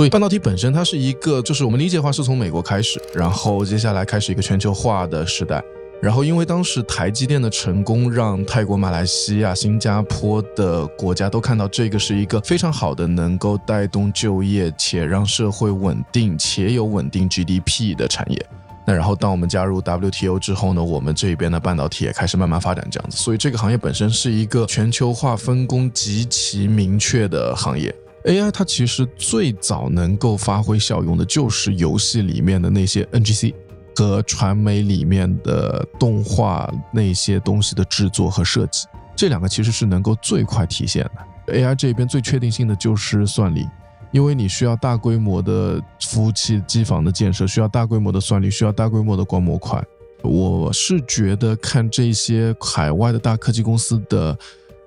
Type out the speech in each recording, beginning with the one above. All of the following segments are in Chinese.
所以半导体本身它是一个，就是我们理解的话是从美国开始，然后接下来开始一个全球化的时代。然后因为当时台积电的成功，让泰国、马来西亚、新加坡的国家都看到这个是一个非常好的能够带动就业且让社会稳定且有稳定 GDP 的产业。那然后当我们加入 WTO 之后呢，我们这边的半导体也开始慢慢发展这样子。所以这个行业本身是一个全球化分工极其明确的行业。AI 它其实最早能够发挥效用的就是游戏里面的那些 NGC 和传媒里面的动画那些东西的制作和设计，这两个其实是能够最快体现的。AI 这边最确定性的就是算力，因为你需要大规模的服务器机房的建设，需要大规模的算力，需要大规模的光模块。我是觉得看这些海外的大科技公司的。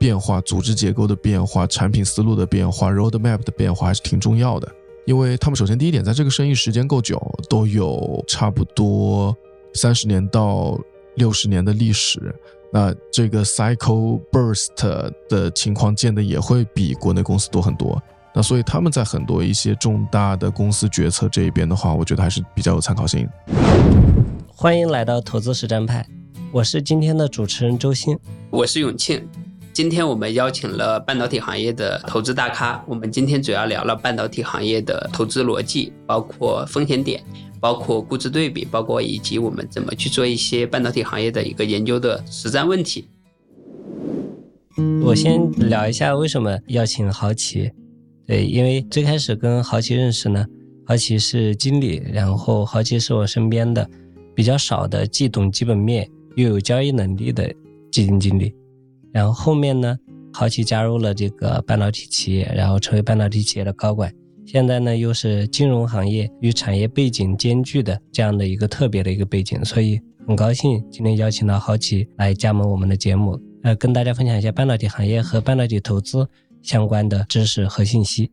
变化、组织结构的变化、产品思路的变化、roadmap 的变化还是挺重要的，因为他们首先第一点，在这个生意时间够久，都有差不多三十年到六十年的历史，那这个 cycle burst 的情况见的也会比国内公司多很多，那所以他们在很多一些重大的公司决策这一边的话，我觉得还是比较有参考性。欢迎来到投资实战派，我是今天的主持人周鑫，我是永庆。今天我们邀请了半导体行业的投资大咖。我们今天主要聊了半导体行业的投资逻辑，包括风险点，包括估值对比，包括以及我们怎么去做一些半导体行业的一个研究的实战问题。我先聊一下为什么邀请豪奇。对，因为最开始跟豪奇认识呢，豪奇是经理，然后豪奇是我身边的比较少的既懂基本面又有交易能力的基金经理。然后后面呢，豪奇加入了这个半导体企业，然后成为半导体企业的高管。现在呢，又是金融行业与产业背景兼具的这样的一个特别的一个背景，所以很高兴今天邀请到豪奇来加盟我们的节目，呃，跟大家分享一下半导体行业和半导体投资相关的知识和信息。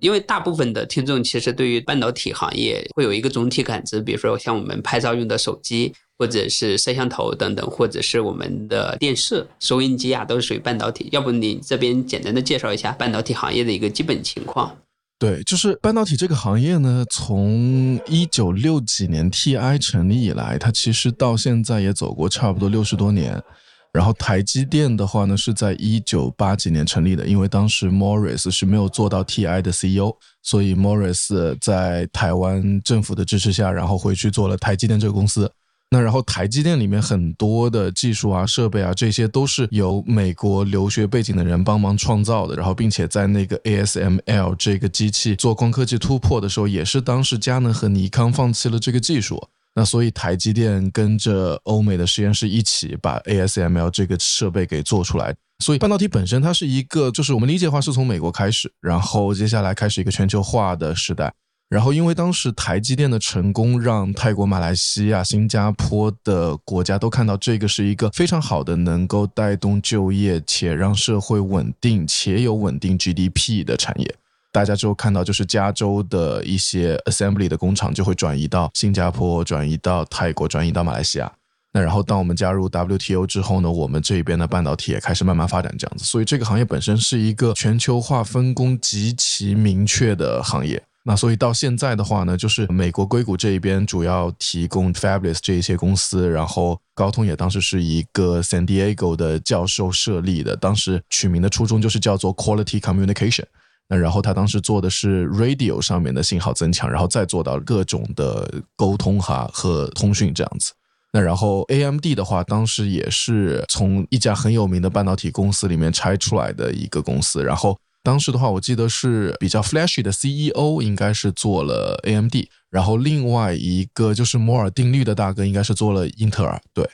因为大部分的听众其实对于半导体行业会有一个总体感知，比如说像我们拍照用的手机。或者是摄像头等等，或者是我们的电视、收音机啊，都是属于半导体。要不你这边简单的介绍一下半导体行业的一个基本情况？对，就是半导体这个行业呢，从一九六几年 TI 成立以来，它其实到现在也走过差不多六十多年。然后台积电的话呢，是在一九八几年成立的，因为当时 Morris 是没有做到 TI 的 CEO，所以 Morris 在台湾政府的支持下，然后回去做了台积电这个公司。那然后台积电里面很多的技术啊、设备啊，这些都是由美国留学背景的人帮忙创造的。然后并且在那个 ASML 这个机器做光刻机突破的时候，也是当时佳能和尼康放弃了这个技术。那所以台积电跟着欧美的实验室一起把 ASML 这个设备给做出来。所以半导体本身它是一个，就是我们理解的话是从美国开始，然后接下来开始一个全球化的时代。然后，因为当时台积电的成功，让泰国、马来西亚、新加坡的国家都看到这个是一个非常好的能够带动就业且让社会稳定且有稳定 GDP 的产业。大家之后看到，就是加州的一些 assembly 的工厂就会转移到新加坡、转移到泰国、转移到马来西亚。那然后，当我们加入 WTO 之后呢，我们这边的半导体也开始慢慢发展这样子。所以，这个行业本身是一个全球化分工极其明确的行业。那所以到现在的话呢，就是美国硅谷这一边主要提供 Fabulous 这一些公司，然后高通也当时是一个 San Diego 的教授设立的，当时取名的初衷就是叫做 Quality Communication。那然后他当时做的是 Radio 上面的信号增强，然后再做到各种的沟通哈和通讯这样子。那然后 AMD 的话，当时也是从一家很有名的半导体公司里面拆出来的一个公司，然后。当时的话，我记得是比较 flashy 的 CEO 应该是做了 AMD，然后另外一个就是摩尔定律的大哥应该是做了英特尔。对，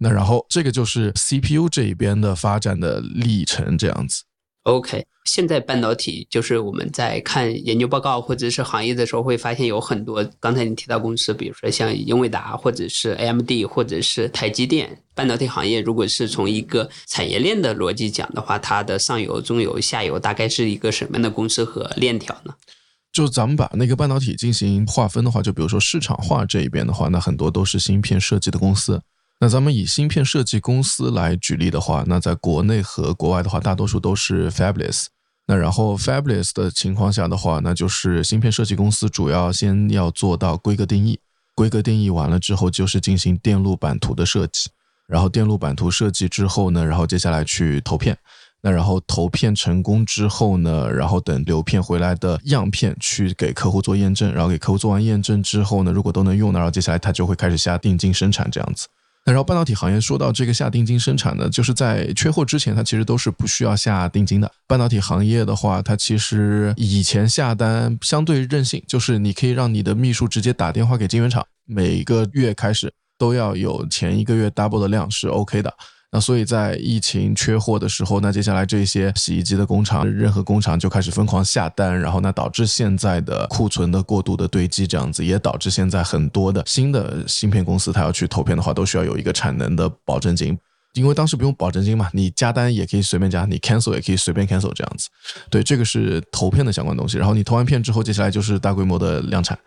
那然后这个就是 CPU 这一边的发展的历程这样子。OK，现在半导体就是我们在看研究报告或者是行业的时候，会发现有很多刚才你提到公司，比如说像英伟达或者是 AMD 或者是台积电。半导体行业如果是从一个产业链的逻辑讲的话，它的上游、中游、下游大概是一个什么样的公司和链条呢？就咱们把那个半导体进行划分的话，就比如说市场化这一边的话，那很多都是芯片设计的公司。那咱们以芯片设计公司来举例的话，那在国内和国外的话，大多数都是 Fabulous。那然后 Fabulous 的情况下的话，那就是芯片设计公司主要先要做到规格定义，规格定义完了之后，就是进行电路板图的设计，然后电路板图设计之后呢，然后接下来去投片。那然后投片成功之后呢，然后等流片回来的样片去给客户做验证，然后给客户做完验证之后呢，如果都能用，然后接下来他就会开始下定金生产这样子。那然后半导体行业说到这个下定金生产呢，就是在缺货之前，它其实都是不需要下定金的。半导体行业的话，它其实以前下单相对任性，就是你可以让你的秘书直接打电话给晶圆厂，每个月开始都要有前一个月 double 的量是 OK 的。那所以在疫情缺货的时候，那接下来这些洗衣机的工厂，任何工厂就开始疯狂下单，然后那导致现在的库存的过度的堆积，这样子也导致现在很多的新的芯片公司，它要去投片的话，都需要有一个产能的保证金，因为当时不用保证金嘛，你加单也可以随便加，你 cancel 也可以随便 cancel 这样子。对，这个是投片的相关东西。然后你投完片之后，接下来就是大规模的量产。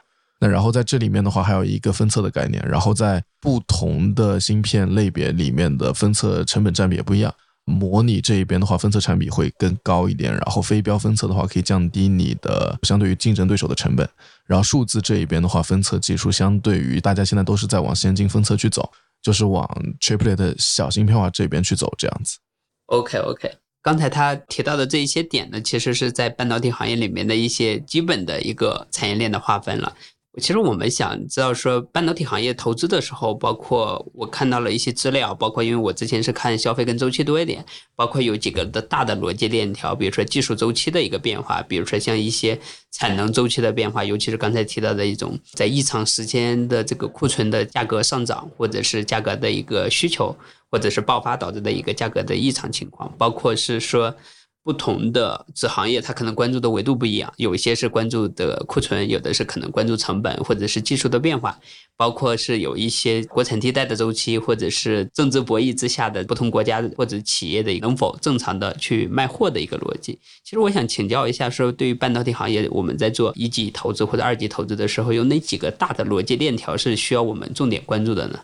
那然后在这里面的话，还有一个分测的概念，然后在不同的芯片类别里面的分测成本占比也不一样。模拟这一边的话，分测产比会更高一点，然后非标分测的话，可以降低你的相对于竞争对手的成本。然后数字这一边的话，分测技术相对于大家现在都是在往先进分测去走，就是往 triplet 小芯片化这边去走这样子。OK OK，刚才他提到的这一些点呢，其实是在半导体行业里面的一些基本的一个产业链的划分了。其实我们想知道说，半导体行业投资的时候，包括我看到了一些资料，包括因为我之前是看消费跟周期多一点，包括有几个的大的逻辑链条，比如说技术周期的一个变化，比如说像一些产能周期的变化，尤其是刚才提到的一种在异常时间的这个库存的价格上涨，或者是价格的一个需求，或者是爆发导致的一个价格的异常情况，包括是说。不同的子行业，它可能关注的维度不一样，有一些是关注的库存，有的是可能关注成本或者是技术的变化，包括是有一些国产替代的周期，或者是政治博弈之下的不同国家或者企业的能否正常的去卖货的一个逻辑。其实我想请教一下，说对于半导体行业，我们在做一级投资或者二级投资的时候，有哪几个大的逻辑链条是需要我们重点关注的呢？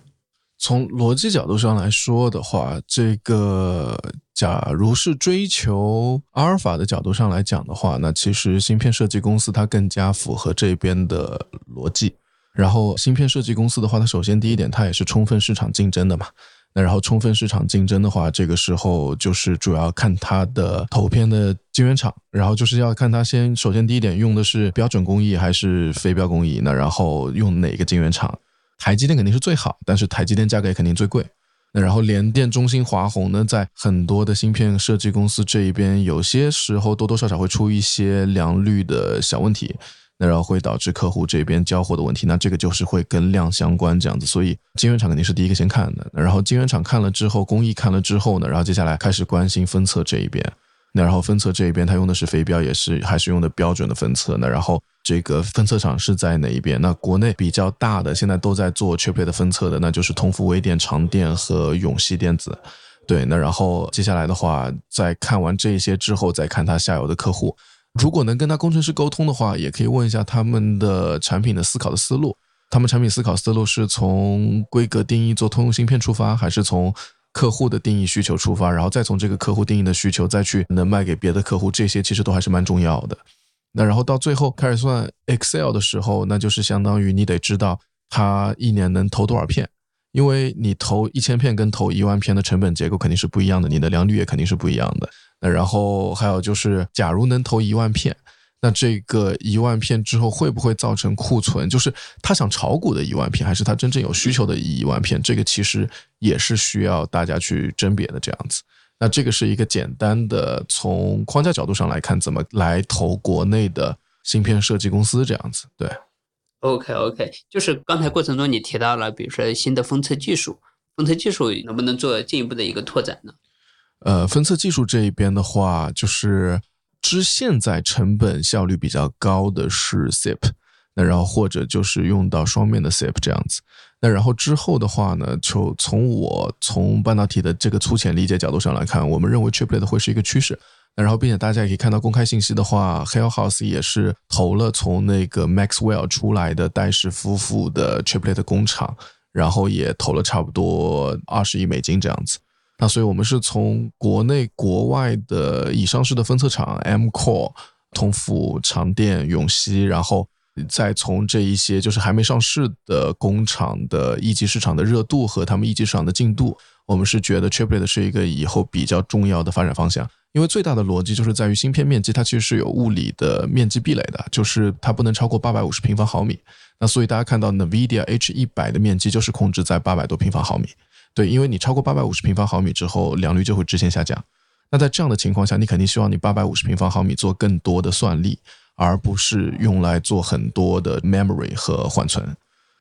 从逻辑角度上来说的话，这个。假如是追求阿尔法的角度上来讲的话，那其实芯片设计公司它更加符合这边的逻辑。然后芯片设计公司的话，它首先第一点，它也是充分市场竞争的嘛。那然后充分市场竞争的话，这个时候就是主要看它的投片的晶圆厂，然后就是要看它先首先第一点用的是标准工艺还是非标工艺，那然后用哪个晶圆厂？台积电肯定是最好，但是台积电价格也肯定最贵。那然后联电、中芯、华虹呢，在很多的芯片设计公司这一边，有些时候多多少少会出一些良率的小问题，那然后会导致客户这边交货的问题。那这个就是会跟量相关这样子，所以晶圆厂肯定是第一个先看的。然后晶圆厂看了之后，工艺看了之后呢，然后接下来开始关心分测这一边。那然后分测这一边，它用的是飞标，也是还是用的标准的分测。那然后这个分测厂是在哪一边？那国内比较大的，现在都在做 triplet 的分测的，那就是通富微电、长电和永熙电子。对，那然后接下来的话，在看完这些之后，再看它下游的客户。如果能跟他工程师沟通的话，也可以问一下他们的产品的思考的思路。他们产品思考思路是从规格定义做通用芯片出发，还是从？客户的定义需求出发，然后再从这个客户定义的需求再去能卖给别的客户，这些其实都还是蛮重要的。那然后到最后开始算 Excel 的时候，那就是相当于你得知道他一年能投多少片，因为你投一千片跟投一万片的成本结构肯定是不一样的，你的良率也肯定是不一样的。那然后还有就是，假如能投一万片。那这个一万片之后会不会造成库存？就是他想炒股的一万片，还是他真正有需求的一万片？这个其实也是需要大家去甄别的这样子。那这个是一个简单的从框架角度上来看，怎么来投国内的芯片设计公司这样子。对，OK OK，就是刚才过程中你提到了，比如说新的封测技术，封测技术能不能做进一步的一个拓展呢？呃，封测技术这一边的话，就是。之现在成本效率比较高的是 SIP，那然后或者就是用到双面的 SIP 这样子，那然后之后的话呢，就从我从半导体的这个粗浅理解角度上来看，我们认为 Triplet 会是一个趋势。那然后并且大家也可以看到公开信息的话，Hale House 也是投了从那个 Maxwell 出来的戴氏夫妇的 Triplet 工厂，然后也投了差不多二十亿美金这样子。那所以我们是从国内国外的已上市的分测厂 M Core、通富、长电、永熙，然后再从这一些就是还没上市的工厂的一级市场的热度和他们一级市场的进度，我们是觉得 Chiplet 是一个以后比较重要的发展方向。因为最大的逻辑就是在于芯片面积，它其实是有物理的面积壁垒的，就是它不能超过八百五十平方毫米。那所以大家看到 NVIDIA H 一百的面积就是控制在八百多平方毫米。对，因为你超过八百五十平方毫米之后，良率就会直线下降。那在这样的情况下，你肯定希望你八百五十平方毫米做更多的算力，而不是用来做很多的 memory 和缓存。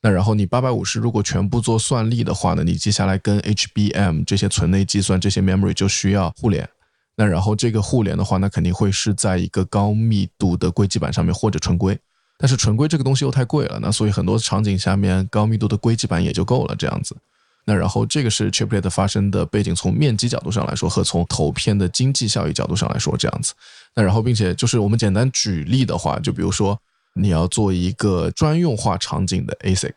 那然后你八百五十如果全部做算力的话呢，你接下来跟 HBM 这些存内计算这些 memory 就需要互联。那然后这个互联的话，那肯定会是在一个高密度的硅基板上面或者纯硅。但是纯硅这个东西又太贵了，那所以很多场景下面高密度的硅基板也就够了这样子。那然后这个是 Chiplet 发生的背景，从面积角度上来说和从投片的经济效益角度上来说这样子。那然后并且就是我们简单举例的话，就比如说你要做一个专用化场景的 ASIC，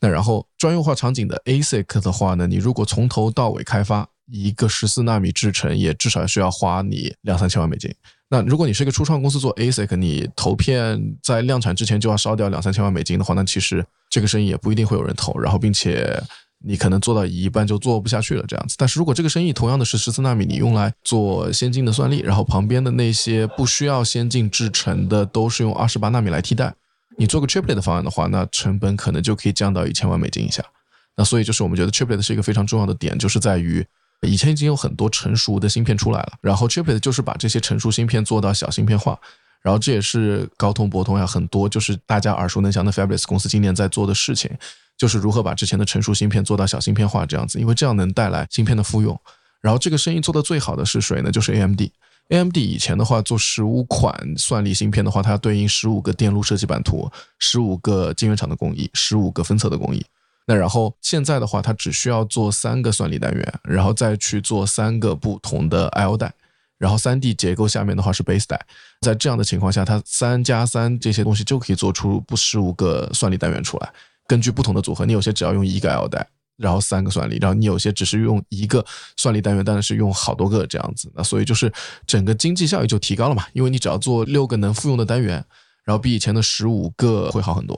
那然后专用化场景的 ASIC 的话呢，你如果从头到尾开发一个十四纳米制程，也至少需要花你两三千万美金。那如果你是一个初创公司做 ASIC，你投片在量产之前就要烧掉两三千万美金的话，那其实这个生意也不一定会有人投。然后并且。你可能做到一半就做不下去了，这样子。但是如果这个生意同样的是十四纳米，你用来做先进的算力，然后旁边的那些不需要先进制程的都是用二十八纳米来替代，你做个 Triplet 的方案的话，那成本可能就可以降到一千万美金以下。那所以就是我们觉得 Triplet 是一个非常重要的点，就是在于以前已经有很多成熟的芯片出来了，然后 Triplet 就是把这些成熟芯片做到小芯片化，然后这也是高通、博通呀很多就是大家耳熟能详的 Fabless 公司今年在做的事情。就是如何把之前的成熟芯片做到小芯片化这样子，因为这样能带来芯片的复用。然后这个生意做的最好的是谁呢？就是 AMD。AMD 以前的话做十五款算力芯片的话，它要对应十五个电路设计版图、十五个晶圆厂的工艺、十五个分测的工艺。那然后现在的话，它只需要做三个算力单元，然后再去做三个不同的 I/O 带，然后三 D 结构下面的话是 base 带。在这样的情况下，它三加三这些东西就可以做出不十五个算力单元出来。根据不同的组合，你有些只要用一个 L 带，然后三个算力，然后你有些只是用一个算力单元，但是用好多个这样子，那所以就是整个经济效益就提高了嘛，因为你只要做六个能复用的单元，然后比以前的十五个会好很多。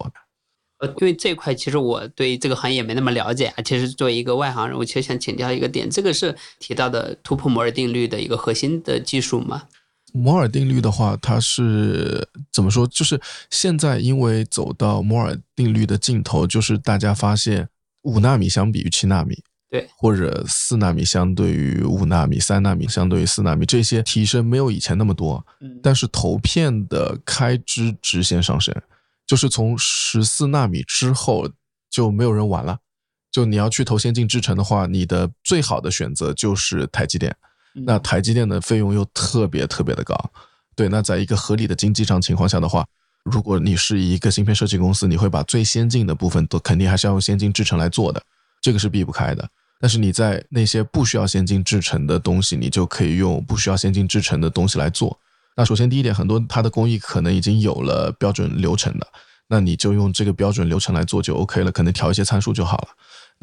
呃，因为这块其实我对这个行业没那么了解啊，其实作为一个外行人，我其实想请教一个点，这个是提到的突破摩尔定律的一个核心的技术吗？摩尔定律的话，它是怎么说？就是现在因为走到摩尔定律的尽头，就是大家发现五纳米相比于七纳米，对，或者四纳米相对于五纳米，三纳米相对于四纳米，这些提升没有以前那么多。嗯，但是投片的开支直线上升，就是从十四纳米之后就没有人玩了。就你要去投先进制程的话，你的最好的选择就是台积电。那台积电的费用又特别特别的高，对，那在一个合理的经济上情况下的话，如果你是一个芯片设计公司，你会把最先进的部分都肯定还是要用先进制程来做的，这个是避不开的。但是你在那些不需要先进制程的东西，你就可以用不需要先进制程的东西来做。那首先第一点，很多它的工艺可能已经有了标准流程的，那你就用这个标准流程来做就 OK 了，可能调一些参数就好了。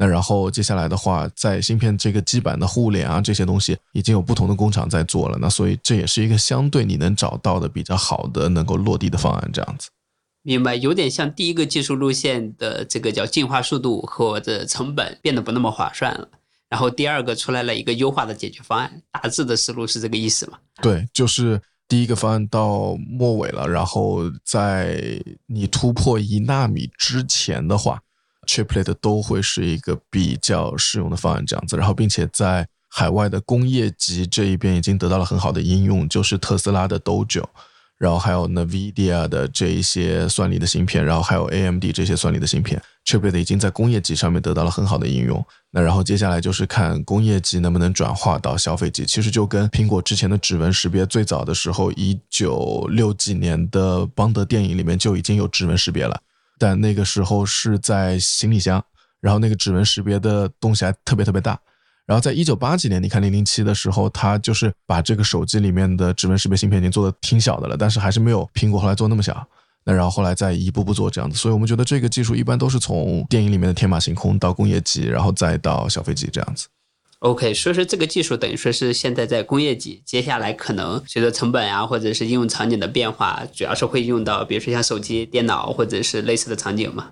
那然后接下来的话，在芯片这个基板的互联啊这些东西，已经有不同的工厂在做了。那所以这也是一个相对你能找到的比较好的能够落地的方案，这样子。明白，有点像第一个技术路线的这个叫进化速度或者成本变得不那么划算了，然后第二个出来了一个优化的解决方案，大致的思路是这个意思嘛？对，就是第一个方案到末尾了，然后在你突破一纳米之前的话。Triplet 都会是一个比较适用的方案，这样子。然后，并且在海外的工业级这一边已经得到了很好的应用，就是特斯拉的 Dojo，然后还有 Nvidia 的这一些算力的芯片，然后还有 AMD 这些算力的芯片，Triplet 已经在工业级上面得到了很好的应用。那然后接下来就是看工业级能不能转化到消费级。其实就跟苹果之前的指纹识别，最早的时候，一九六几年的邦德电影里面就已经有指纹识别了。但那个时候是在行李箱，然后那个指纹识别的东西还特别特别大。然后在一九八几年，你看零零七的时候，它就是把这个手机里面的指纹识别芯片已经做的挺小的了，但是还是没有苹果后来做那么小。那然后后来再一步步做这样子，所以我们觉得这个技术一般都是从电影里面的天马行空到工业级，然后再到小飞机这样子。OK，所以说这个技术等于说是现在在工业级，接下来可能随着成本啊，或者是应用场景的变化，主要是会用到，比如说像手机、电脑或者是类似的场景嘛。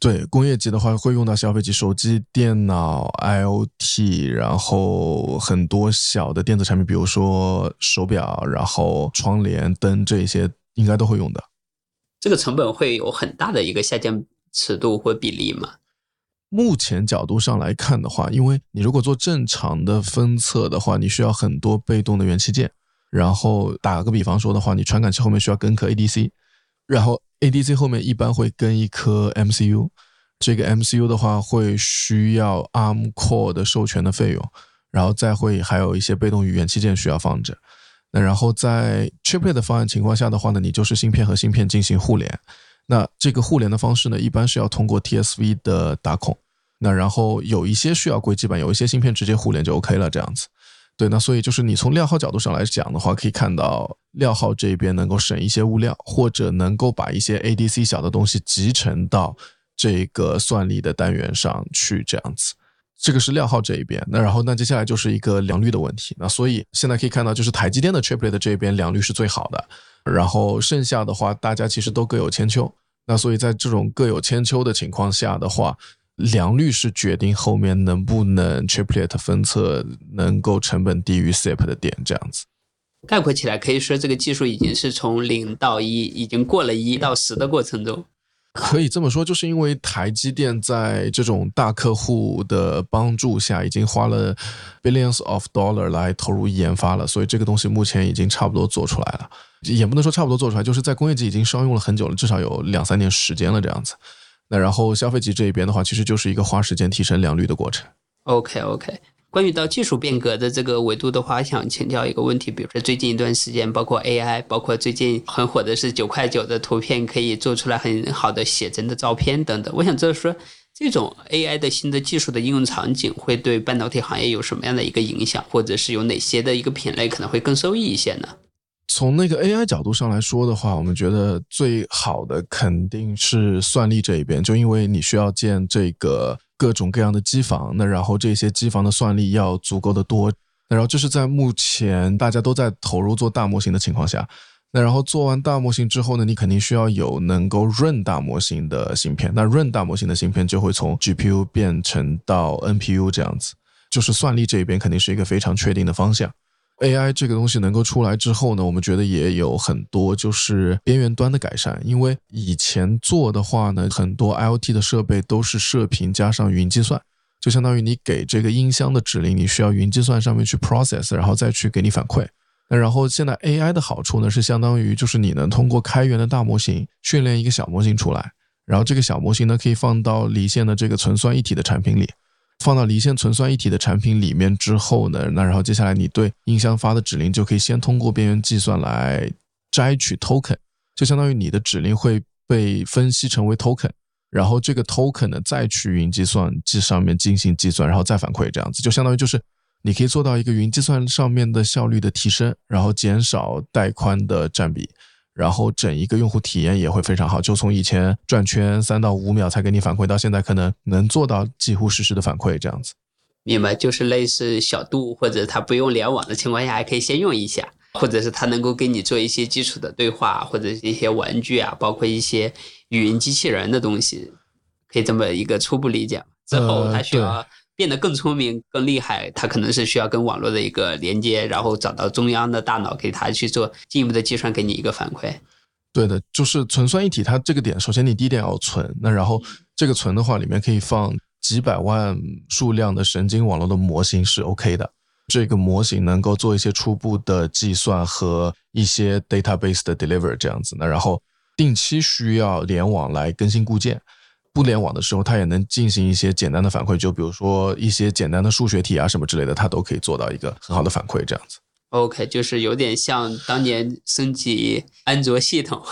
对，工业级的话会用到消费级手机、电脑、IOT，然后很多小的电子产品，比如说手表，然后窗帘、灯这一些，应该都会用的。这个成本会有很大的一个下降尺度或比例吗？目前角度上来看的话，因为你如果做正常的分测的话，你需要很多被动的元器件。然后打个比方说的话，你传感器后面需要跟颗 ADC，然后 ADC 后面一般会跟一颗 MCU。这个 MCU 的话会需要 ARM Core 的授权的费用，然后再会还有一些被动元器件需要放着。那然后在 Chiplet 的方案情况下的话呢，你就是芯片和芯片进行互联。那这个互联的方式呢，一般是要通过 TSV 的打孔。那然后有一些需要硅基板，有一些芯片直接互联就 OK 了，这样子。对，那所以就是你从料号角度上来讲的话，可以看到料号这边能够省一些物料，或者能够把一些 ADC 小的东西集成到这个算力的单元上去，这样子。这个是料号这一边。那然后那接下来就是一个良率的问题。那所以现在可以看到，就是台积电的 Triplet 这边良率是最好的。然后剩下的话，大家其实都各有千秋。那所以在这种各有千秋的情况下的话，良率是决定后面能不能 Triplet 分测能够成本低于 SIP 的点，这样子。概括起来，可以说这个技术已经是从零到一，已经过了一到十的过程中。可以这么说，就是因为台积电在这种大客户的帮助下，已经花了 billions of dollar 来投入研发了，所以这个东西目前已经差不多做出来了。也不能说差不多做出来，就是在工业级已经商用了很久了，至少有两三年时间了这样子。那然后消费级这一边的话，其实就是一个花时间提升良率的过程。OK OK，关于到技术变革的这个维度的话，想请教一个问题，比如说最近一段时间，包括 AI，包括最近很火的是九块九的图片可以做出来很好的写真的照片等等。我想知道说，这种 AI 的新的技术的应用场景会对半导体行业有什么样的一个影响，或者是有哪些的一个品类可能会更受益一些呢？从那个 AI 角度上来说的话，我们觉得最好的肯定是算力这一边，就因为你需要建这个各种各样的机房，那然后这些机房的算力要足够的多，那然后这是在目前大家都在投入做大模型的情况下，那然后做完大模型之后呢，你肯定需要有能够润大模型的芯片，那润大模型的芯片就会从 GPU 变成到 NPU 这样子，就是算力这一边肯定是一个非常确定的方向。AI 这个东西能够出来之后呢，我们觉得也有很多就是边缘端的改善。因为以前做的话呢，很多 IoT 的设备都是射频加上云计算，就相当于你给这个音箱的指令，你需要云计算上面去 process，然后再去给你反馈。那然后现在 AI 的好处呢，是相当于就是你能通过开源的大模型训练一个小模型出来，然后这个小模型呢可以放到离线的这个存算一体的产品里。放到离线存算一体的产品里面之后呢，那然后接下来你对音箱发的指令就可以先通过边缘计算来摘取 token，就相当于你的指令会被分析成为 token，然后这个 token 呢再去云计算机上面进行计算，然后再反馈这样子，就相当于就是你可以做到一个云计算上面的效率的提升，然后减少带宽的占比。然后整一个用户体验也会非常好，就从以前转圈三到五秒才给你反馈，到现在可能能做到几乎实时的反馈这样子。明白，就是类似小度或者它不用联网的情况下，还可以先用一下，或者是它能够跟你做一些基础的对话，或者一些玩具啊，包括一些语音机器人的东西，可以这么一个初步理解。之后它需要。变得更聪明、更厉害，它可能是需要跟网络的一个连接，然后找到中央的大脑，给它去做进一步的计算，给你一个反馈。对的，就是存算一体，它这个点，首先你第一点要存，那然后这个存的话，里面可以放几百万数量的神经网络的模型是 OK 的，这个模型能够做一些初步的计算和一些 database 的 deliver 这样子，那然后定期需要联网来更新固件。不联网的时候，它也能进行一些简单的反馈，就比如说一些简单的数学题啊什么之类的，它都可以做到一个很好的反馈，这样子。OK，就是有点像当年升级安卓系统，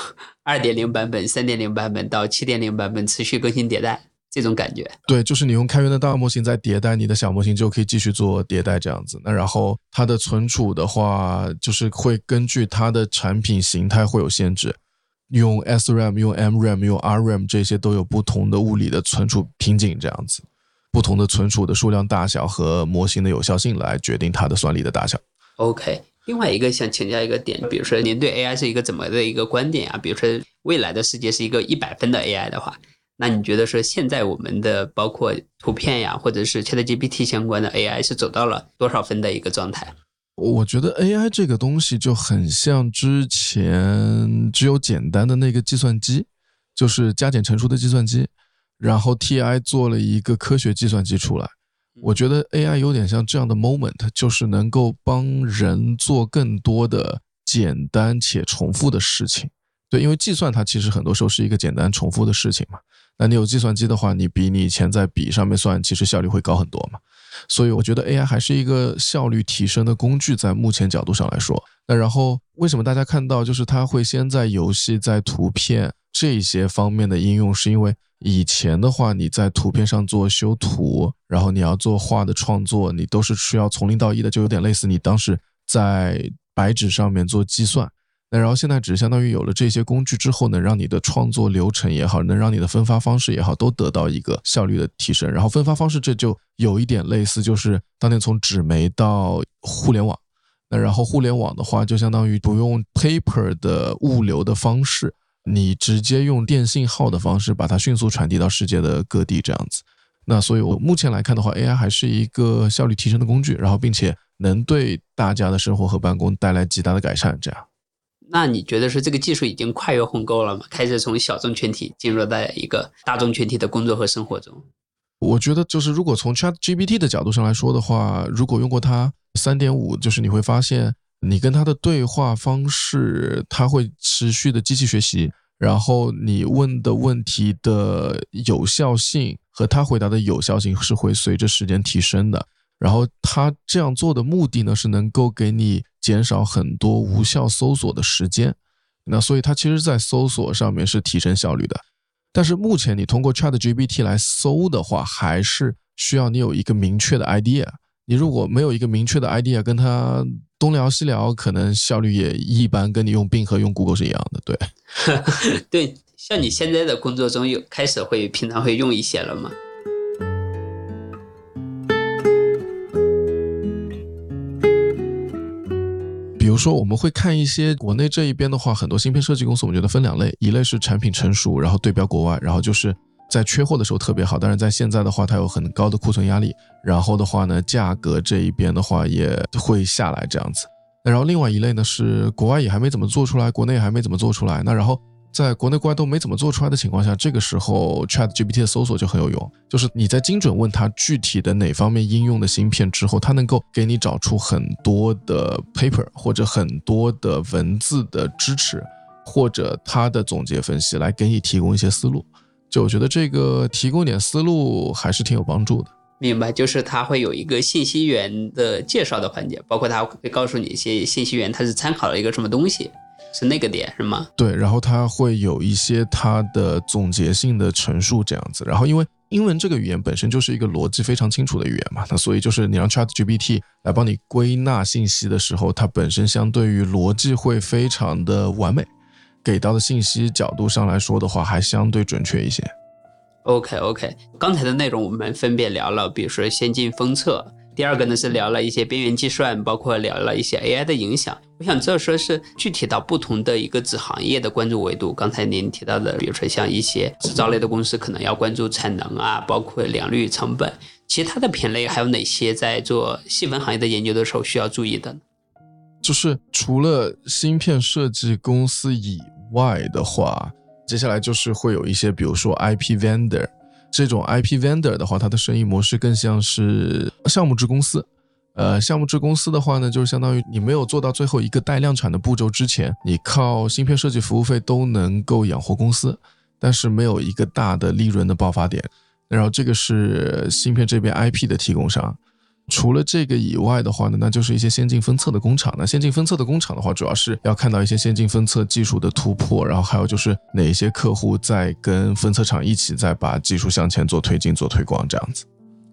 二点零版本、三点零版本到七点零版本持续更新迭代这种感觉。对，就是你用开源的大模型在迭代，你的小模型就可以继续做迭代这样子。那然后它的存储的话，就是会根据它的产品形态会有限制。用 SRAM、用 MRAM、用 RRAM 这些都有不同的物理的存储瓶颈，这样子。不同的存储的数量大小和模型的有效性来决定它的算力的大小。OK，另外一个想请教一个点，比如说您对 AI 是一个怎么的一个观点啊？比如说未来的世界是一个一百分的 AI 的话，那你觉得说现在我们的包括图片呀，或者是 ChatGPT 相关的 AI 是走到了多少分的一个状态？我觉得 AI 这个东西就很像之前只有简单的那个计算机，就是加减乘除的计算机，然后 TI 做了一个科学计算机出来。我觉得 AI 有点像这样的 moment，就是能够帮人做更多的简单且重复的事情。对，因为计算它其实很多时候是一个简单重复的事情嘛。那你有计算机的话，你比你以前在笔上面算，其实效率会高很多嘛。所以我觉得 AI 还是一个效率提升的工具，在目前角度上来说。那然后为什么大家看到就是它会先在游戏、在图片这些方面的应用，是因为以前的话你在图片上做修图，然后你要做画的创作，你都是需要从零到一的，就有点类似你当时在白纸上面做计算。那然后现在只相当于有了这些工具之后，能让你的创作流程也好，能让你的分发方式也好，都得到一个效率的提升。然后分发方式这就有一点类似，就是当年从纸媒到互联网。那然后互联网的话，就相当于不用 paper 的物流的方式，你直接用电信号的方式把它迅速传递到世界的各地这样子。那所以，我目前来看的话，AI 还是一个效率提升的工具，然后并且能对大家的生活和办公带来极大的改善。这样。那你觉得是这个技术已经跨越鸿沟了吗？开始从小众群体进入到一个大众群体的工作和生活中？我觉得就是如果从 Chat GPT 的角度上来说的话，如果用过它三点五，就是你会发现你跟它的对话方式，它会持续的机器学习，然后你问的问题的有效性和它回答的有效性是会随着时间提升的。然后它这样做的目的呢，是能够给你减少很多无效搜索的时间。那所以它其实，在搜索上面是提升效率的。但是目前你通过 Chat GPT 来搜的话，还是需要你有一个明确的 idea。你如果没有一个明确的 idea，跟他东聊西聊，可能效率也一般，跟你用 Bing 和用 Google 是一样的。对，对，像你现在的工作中有开始会平常会用一些了吗？比如说，我们会看一些国内这一边的话，很多芯片设计公司，我们觉得分两类，一类是产品成熟，然后对标国外，然后就是在缺货的时候特别好，但是在现在的话，它有很高的库存压力，然后的话呢，价格这一边的话也会下来这样子。那然后另外一类呢是国外也还没怎么做出来，国内还没怎么做出来，那然后。在国内国外都没怎么做出来的情况下，这个时候 Chat GPT 的搜索就很有用。就是你在精准问它具体的哪方面应用的芯片之后，它能够给你找出很多的 paper 或者很多的文字的支持，或者它的总结分析来给你提供一些思路。就我觉得这个提供点思路还是挺有帮助的。明白，就是它会有一个信息源的介绍的环节，包括它会告诉你一些信息源它是参考了一个什么东西。是那个点是吗？对，然后它会有一些它的总结性的陈述这样子。然后因为英文这个语言本身就是一个逻辑非常清楚的语言嘛，那所以就是你让 Chat GPT 来帮你归纳信息的时候，它本身相对于逻辑会非常的完美，给到的信息角度上来说的话，还相对准确一些。OK OK，刚才的内容我们分别聊了，比如说先进封测。第二个呢是聊了一些边缘计算，包括聊了一些 AI 的影响。我想知道说是具体到不同的一个子行业的关注维度。刚才您提到的，比如说像一些制造类的公司，可能要关注产能啊，包括良率、成本。其他的品类还有哪些在做细分行业的研究的时候需要注意的呢？就是除了芯片设计公司以外的话，接下来就是会有一些，比如说 IP vendor。这种 IP vendor 的话，它的生意模式更像是项目制公司。呃，项目制公司的话呢，就是相当于你没有做到最后一个带量产的步骤之前，你靠芯片设计服务费都能够养活公司，但是没有一个大的利润的爆发点。然后这个是芯片这边 IP 的提供商。除了这个以外的话呢，那就是一些先进封测的工厂。那先进封测的工厂的话，主要是要看到一些先进封测技术的突破，然后还有就是哪些客户在跟封测厂一起在把技术向前做推进、做推广这样子。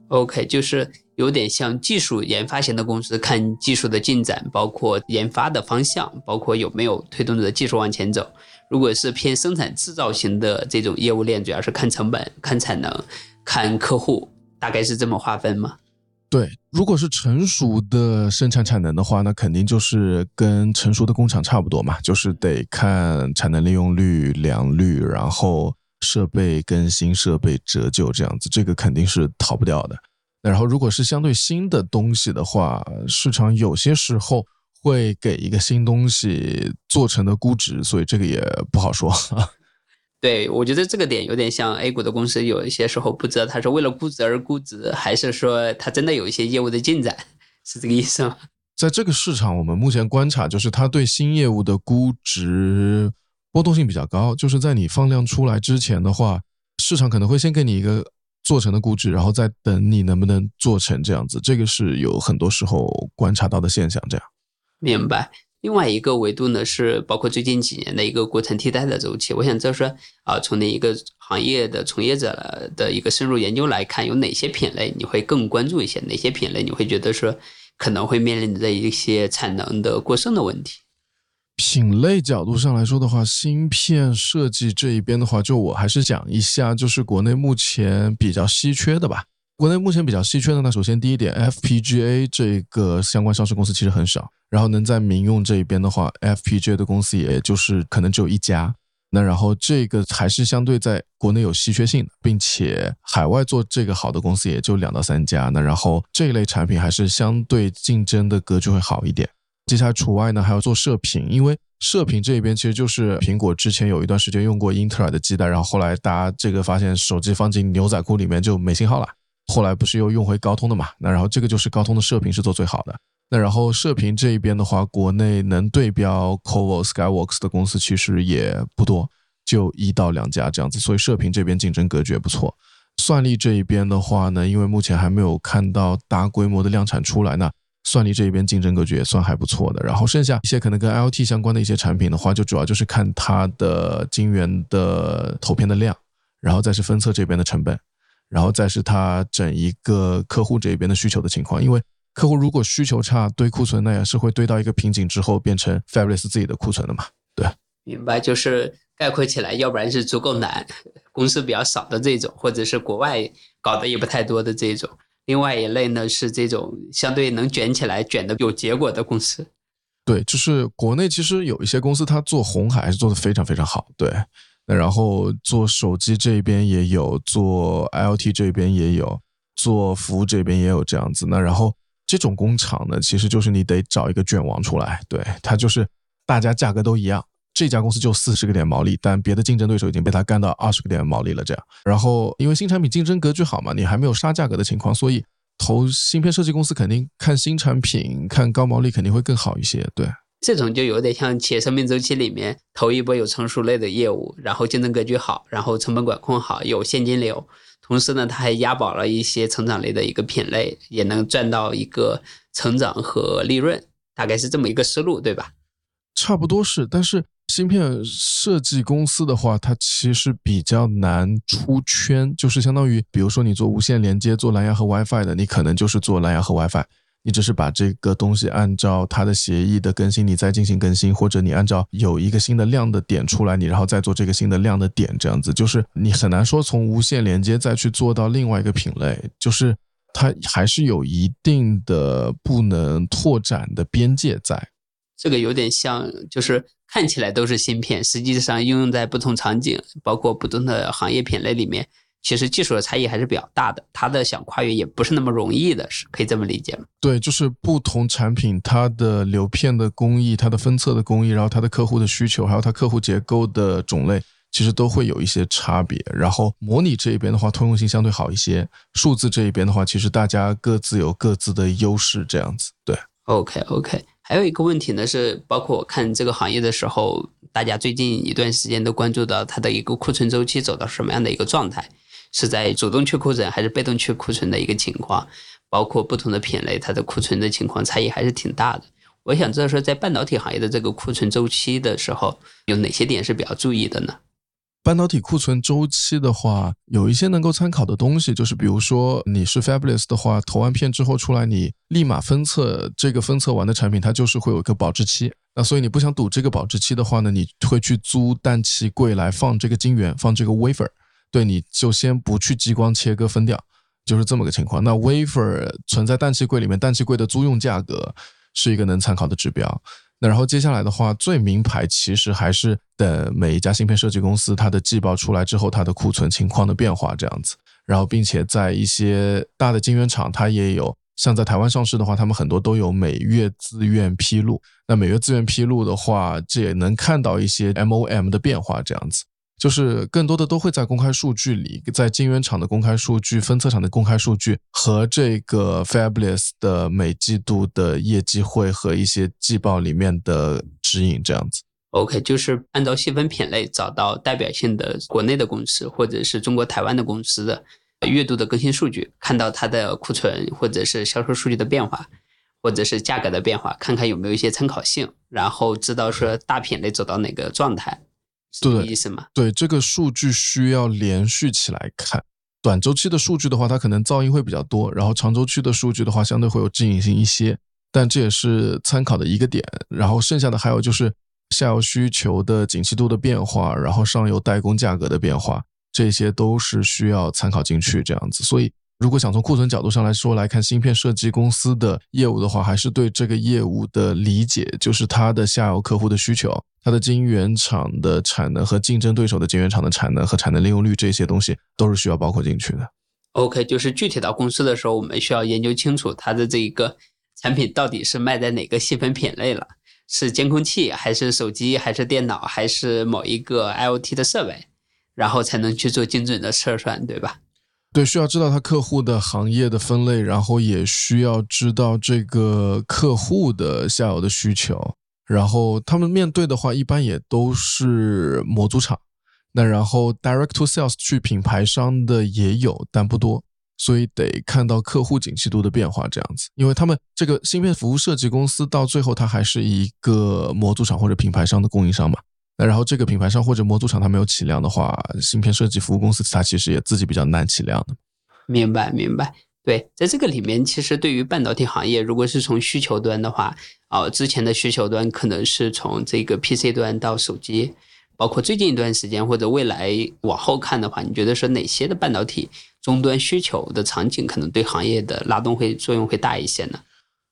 OK，就是有点像技术研发型的公司，看技术的进展，包括研发的方向，包括有没有推动着技术往前走。如果是偏生产制造型的这种业务链，主要是看成本、看产能、看客户。大概是这么划分吗？对，如果是成熟的生产产能的话，那肯定就是跟成熟的工厂差不多嘛，就是得看产能利用率、良率，然后设备更新、设备折旧这样子，这个肯定是逃不掉的。那然后如果是相对新的东西的话，市场有些时候会给一个新东西做成的估值，所以这个也不好说。对，我觉得这个点有点像 A 股的公司，有一些时候不知道它是为了估值而估值，还是说它真的有一些业务的进展，是这个意思吗？在这个市场，我们目前观察就是它对新业务的估值波动性比较高，就是在你放量出来之前的话，市场可能会先给你一个做成的估值，然后再等你能不能做成这样子，这个是有很多时候观察到的现象。这样，明白。另外一个维度呢，是包括最近几年的一个过程替代的周期。我想知道说，啊，从你一个行业的从业者的一个深入研究来看，有哪些品类你会更关注一些？哪些品类你会觉得说可能会面临着一些产能的过剩的问题？品类角度上来说的话，芯片设计这一边的话，就我还是讲一下，就是国内目前比较稀缺的吧。国内目前比较稀缺的呢，首先第一点，FPGA 这个相关上市公司其实很少，然后能在民用这一边的话，FPGA 的公司也就是可能只有一家。那然后这个还是相对在国内有稀缺性的，并且海外做这个好的公司也就两到三家。那然后这一类产品还是相对竞争的格局会好一点。接下来除外呢，还要做射频，因为射频这一边其实就是苹果之前有一段时间用过英特尔的基带，然后后来大家这个发现手机放进牛仔裤里面就没信号了。后来不是又用回高通的嘛？那然后这个就是高通的射频是做最好的。那然后射频这一边的话，国内能对标 c o v o Skyworks 的公司其实也不多，就一到两家这样子。所以射频这边竞争格局也不错。算力这一边的话呢，因为目前还没有看到大规模的量产出来呢，算力这一边竞争格局也算还不错的。然后剩下一些可能跟 IoT 相关的一些产品的话，就主要就是看它的晶圆的投片的量，然后再是分测这边的成本。然后再是它整一个客户这边的需求的情况，因为客户如果需求差堆库存，那也是会堆到一个瓶颈之后变成 Fabless 自己的库存的嘛？对，明白，就是概括起来，要不然是足够难，公司比较少的这种，或者是国外搞的也不太多的这种。另外一类呢是这种相对能卷起来、卷的有结果的公司。对，就是国内其实有一些公司，它做红海还是做的非常非常好。对。那然后做手机这边也有，做 IoT 这边也有，做服务这边也有这样子。那然后这种工厂呢，其实就是你得找一个卷王出来，对，它就是大家价格都一样，这家公司就四十个点毛利，但别的竞争对手已经被它干到二十个点毛利了这样。然后因为新产品竞争格局好嘛，你还没有杀价格的情况，所以投芯片设计公司肯定看新产品，看高毛利肯定会更好一些，对。这种就有点像企业生命周期里面，头一波有成熟类的业务，然后竞争格局好，然后成本管控好，有现金流，同时呢，它还押宝了一些成长类的一个品类，也能赚到一个成长和利润，大概是这么一个思路，对吧？差不多是，但是芯片设计公司的话，它其实比较难出圈，就是相当于，比如说你做无线连接、做蓝牙和 WiFi 的，你可能就是做蓝牙和 WiFi。你只是把这个东西按照它的协议的更新，你再进行更新，或者你按照有一个新的量的点出来，你然后再做这个新的量的点，这样子就是你很难说从无线连接再去做到另外一个品类，就是它还是有一定的不能拓展的边界在。这个有点像，就是看起来都是芯片，实际上应用在不同场景，包括不同的行业品类里面。其实技术的差异还是比较大的，它的想跨越也不是那么容易的，是可以这么理解吗？对，就是不同产品它的流片的工艺、它的分测的工艺，然后它的客户的需求，还有它客户结构的种类，其实都会有一些差别。然后模拟这一边的话，通用性相对好一些；数字这一边的话，其实大家各自有各自的优势，这样子。对，OK OK。还有一个问题呢，是包括我看这个行业的时候，大家最近一段时间都关注到它的一个库存周期走到什么样的一个状态。是在主动去库存还是被动去库存的一个情况，包括不同的品类，它的库存的情况差异还是挺大的。我想知道说，在半导体行业的这个库存周期的时候，有哪些点是比较注意的呢？半导体库存周期的话，有一些能够参考的东西，就是比如说你是 Fabulous 的话，投完片之后出来，你立马分测这个分测完的产品，它就是会有一个保质期。那所以你不想赌这个保质期的话呢，你会去租氮气柜来放这个晶圆，放这个 wafer。对，你就先不去激光切割分掉，就是这么个情况。那 wafer 存在氮气柜里面，氮气柜的租用价格是一个能参考的指标。那然后接下来的话，最名牌其实还是等每一家芯片设计公司它的季报出来之后，它的库存情况的变化这样子。然后并且在一些大的晶圆厂，它也有像在台湾上市的话，他们很多都有每月自愿披露。那每月自愿披露的话，这也能看到一些 MOM 的变化这样子。就是更多的都会在公开数据里，在晶圆厂的公开数据、分测厂的公开数据和这个 Fabulous 的每季度的业绩会和一些季报里面的指引这样子。OK，就是按照细分品类找到代表性的国内的公司或者是中国台湾的公司的月度的更新数据，看到它的库存或者是销售数据的变化，或者是价格的变化，看看有没有一些参考性，然后知道说大品类走到哪个状态。对意思吗？对，这个数据需要连续起来看。短周期的数据的话，它可能噪音会比较多；然后长周期的数据的话，相对会有指引性一些。但这也是参考的一个点。然后剩下的还有就是下游需求的景气度的变化，然后上游代工价格的变化，这些都是需要参考进去这样子。所以。如果想从库存角度上来说来看芯片设计公司的业务的话，还是对这个业务的理解，就是它的下游客户的需求，它的晶圆厂的产能和竞争对手的晶圆厂的产能和产能利用率这些东西都是需要包括进去的。OK，就是具体到公司的时候，我们需要研究清楚它的这一个产品到底是卖在哪个细分品类了，是监控器还是手机还是电脑还是某一个 IOT 的设备，然后才能去做精准的测算，对吧？对，需要知道他客户的行业的分类，然后也需要知道这个客户的下游的需求，然后他们面对的话，一般也都是模组厂。那然后 direct to sales 去品牌商的也有，但不多，所以得看到客户景气度的变化这样子。因为他们这个芯片服务设计公司到最后，它还是一个模组厂或者品牌商的供应商嘛。那然后这个品牌商或者模组厂它没有起量的话，芯片设计服务公司它其实也自己比较难起量的。明白明白，对，在这个里面，其实对于半导体行业，如果是从需求端的话，哦，之前的需求端可能是从这个 PC 端到手机，包括最近一段时间或者未来往后看的话，你觉得说哪些的半导体终端需求的场景可能对行业的拉动会作用会大一些呢？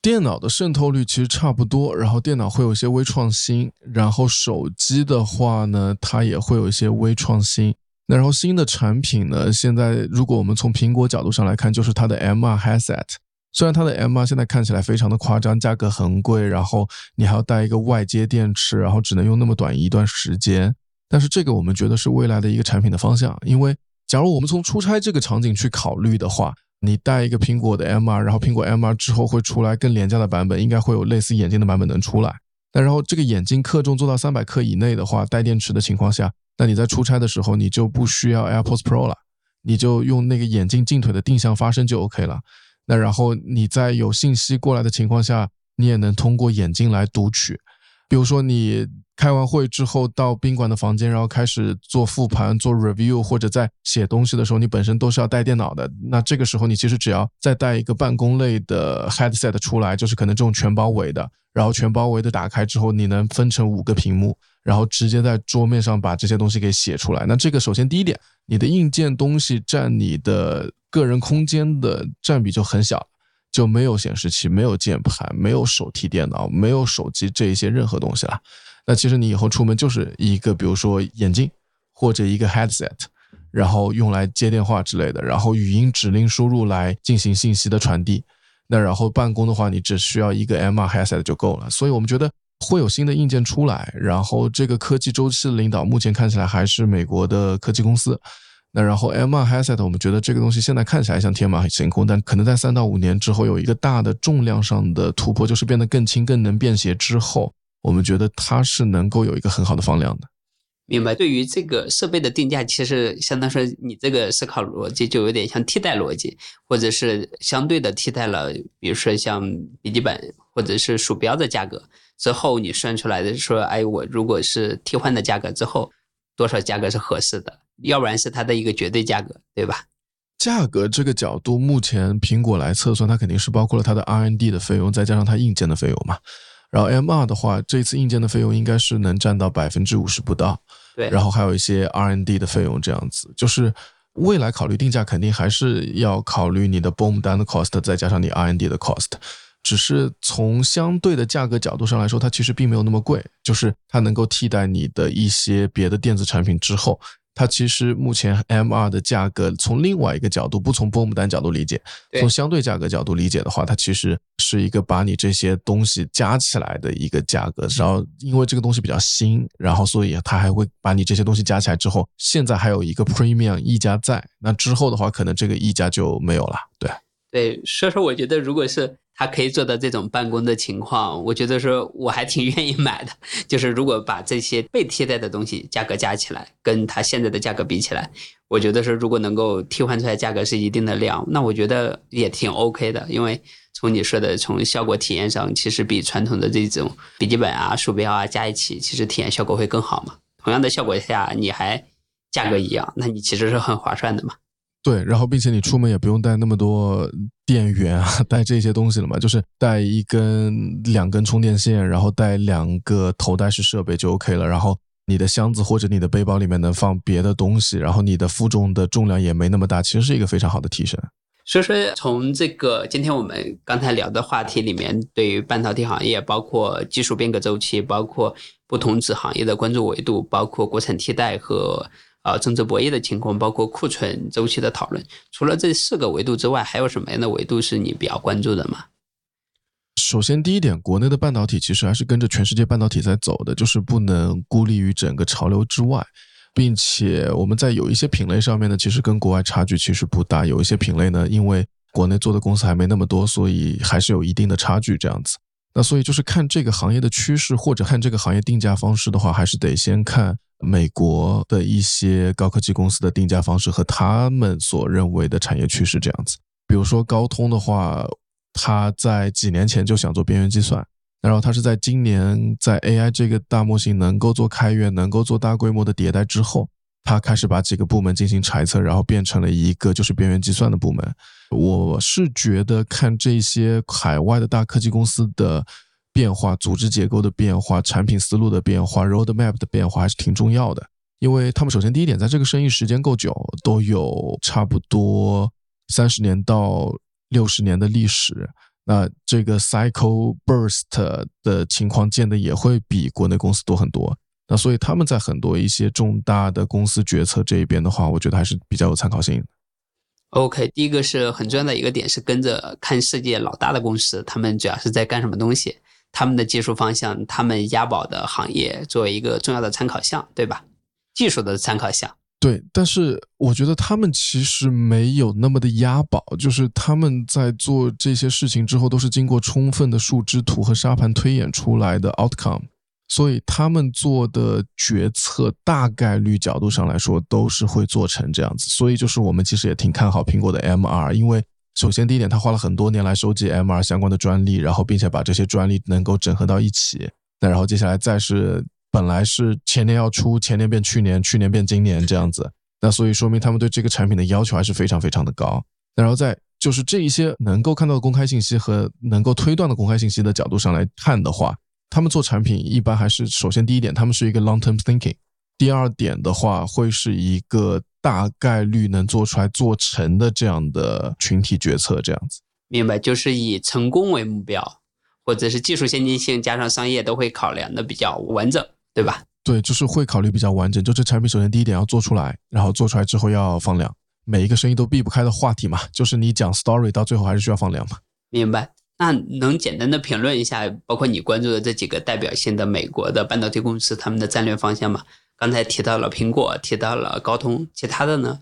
电脑的渗透率其实差不多，然后电脑会有一些微创新，然后手机的话呢，它也会有一些微创新。那然后新的产品呢，现在如果我们从苹果角度上来看，就是它的 MR headset。虽然它的 MR 现在看起来非常的夸张，价格很贵，然后你还要带一个外接电池，然后只能用那么短一段时间。但是这个我们觉得是未来的一个产品的方向，因为假如我们从出差这个场景去考虑的话。你带一个苹果的 MR，然后苹果 MR 之后会出来更廉价的版本，应该会有类似眼镜的版本能出来。那然后这个眼镜克重做到三百克以内的话，带电池的情况下，那你在出差的时候你就不需要 AirPods Pro 了，你就用那个眼镜镜腿的定向发声就 OK 了。那然后你在有信息过来的情况下，你也能通过眼镜来读取。比如说你开完会之后到宾馆的房间，然后开始做复盘、做 review，或者在写东西的时候，你本身都是要带电脑的。那这个时候你其实只要再带一个办公类的 headset 出来，就是可能这种全包围的，然后全包围的打开之后，你能分成五个屏幕，然后直接在桌面上把这些东西给写出来。那这个首先第一点，你的硬件东西占你的个人空间的占比就很小。就没有显示器，没有键盘，没有手提电脑，没有手机这一些任何东西了。那其实你以后出门就是一个，比如说眼镜或者一个 headset，然后用来接电话之类的，然后语音指令输入来进行信息的传递。那然后办公的话，你只需要一个 MR headset 就够了。所以我们觉得会有新的硬件出来，然后这个科技周期的领导目前看起来还是美国的科技公司。那然后 MR headset，我们觉得这个东西现在看起来像天马行空，但可能在三到五年之后有一个大的重量上的突破，就是变得更轻、更能便携之后，我们觉得它是能够有一个很好的放量的。明白。对于这个设备的定价，其实相当说你这个思考逻辑就有点像替代逻辑，或者是相对的替代了，比如说像笔记本或者是鼠标的价格之后，你算出来的说，哎，我如果是替换的价格之后，多少价格是合适的？要不然是它的一个绝对价格，对吧？价格这个角度，目前苹果来测算，它肯定是包括了它的 R&D 的费用，再加上它硬件的费用嘛。然后 MR 的话，这次硬件的费用应该是能占到百分之五十不到。对。然后还有一些 R N D 的费用，这样子就是未来考虑定价，肯定还是要考虑你的 BOM 单的 cost，再加上你 R N D 的 cost。只是从相对的价格角度上来说，它其实并没有那么贵，就是它能够替代你的一些别的电子产品之后。它其实目前 M2 的价格，从另外一个角度，不从波姆单角度理解，从相对价格角度理解的话，它其实是一个把你这些东西加起来的一个价格。然后因为这个东西比较新，然后所以它还会把你这些东西加起来之后，现在还有一个 Premium 溢价在。那之后的话，可能这个溢价就没有了。对对，所以说我觉得如果是。它可以做到这种办公的情况，我觉得说我还挺愿意买的。就是如果把这些被替代的东西价格加起来，跟它现在的价格比起来，我觉得说如果能够替换出来价格是一定的量，那我觉得也挺 OK 的。因为从你说的从效果体验上，其实比传统的这种笔记本啊、鼠标啊加一起，其实体验效果会更好嘛。同样的效果下，你还价格一样，那你其实是很划算的嘛。对，然后并且你出门也不用带那么多电源啊，带这些东西了嘛，就是带一根、两根充电线，然后带两个头戴式设备就 OK 了。然后你的箱子或者你的背包里面能放别的东西，然后你的负重的重量也没那么大，其实是一个非常好的提升。所以说，从这个今天我们刚才聊的话题里面，对于半导体行业，包括技术变革周期，包括不同子行业的关注维度，包括国产替代和。啊，政治博弈的情况，包括库存周期的讨论，除了这四个维度之外，还有什么样的维度是你比较关注的吗？首先，第一点，国内的半导体其实还是跟着全世界半导体在走的，就是不能孤立于整个潮流之外，并且我们在有一些品类上面呢，其实跟国外差距其实不大，有一些品类呢，因为国内做的公司还没那么多，所以还是有一定的差距这样子。那所以就是看这个行业的趋势，或者看这个行业定价方式的话，还是得先看。美国的一些高科技公司的定价方式和他们所认为的产业趋势这样子，比如说高通的话，他在几年前就想做边缘计算，然后他是在今年在 AI 这个大模型能够做开源、能够做大规模的迭代之后，他开始把几个部门进行裁测，然后变成了一个就是边缘计算的部门。我是觉得看这些海外的大科技公司的。变化、组织结构的变化、产品思路的变化、roadmap 的变化还是挺重要的，因为他们首先第一点，在这个生意时间够久，都有差不多三十年到六十年的历史，那这个 cycle burst 的情况见的也会比国内公司多很多。那所以他们在很多一些重大的公司决策这一边的话，我觉得还是比较有参考性。OK，第一个是很重要的一个点是跟着看世界老大的公司，他们主要是在干什么东西。他们的技术方向，他们押宝的行业作为一个重要的参考项，对吧？技术的参考项。对，但是我觉得他们其实没有那么的押宝，就是他们在做这些事情之后，都是经过充分的树枝图和沙盘推演出来的 outcome，所以他们做的决策大概率角度上来说都是会做成这样子。所以就是我们其实也挺看好苹果的 MR，因为。首先，第一点，他花了很多年来收集 MR 相关的专利，然后并且把这些专利能够整合到一起。那然后接下来再是，本来是前年要出，前年变去年，去年变今年这样子。那所以说明他们对这个产品的要求还是非常非常的高。那然后在就是这一些能够看到的公开信息和能够推断的公开信息的角度上来看的话，他们做产品一般还是首先第一点，他们是一个 long term thinking。第二点的话，会是一个。大概率能做出来做成的这样的群体决策，这样子，明白？就是以成功为目标，或者是技术先进性加上商业都会考量的比较完整，对吧？对，就是会考虑比较完整。就这产品，首先第一点要做出来，然后做出来之后要放量。每一个生意都避不开的话题嘛，就是你讲 story 到最后还是需要放量嘛。明白？那能简单的评论一下，包括你关注的这几个代表性的美国的半导体公司，他们的战略方向吗？刚才提到了苹果，提到了高通，其他的呢，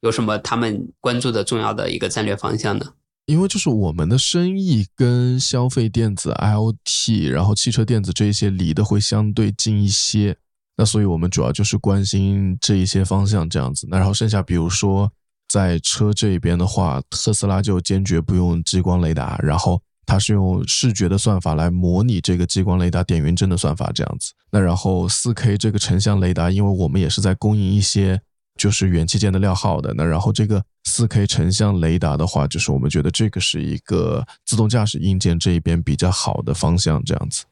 有什么他们关注的重要的一个战略方向呢？因为就是我们的生意跟消费电子、IOT，然后汽车电子这一些离的会相对近一些，那所以我们主要就是关心这一些方向这样子。那然后剩下比如说在车这边的话，特斯拉就坚决不用激光雷达，然后。它是用视觉的算法来模拟这个激光雷达点云针的算法，这样子。那然后四 K 这个成像雷达，因为我们也是在供应一些就是元器件的料号的。那然后这个四 K 成像雷达的话，就是我们觉得这个是一个自动驾驶硬件这一边比较好的方向，这样子。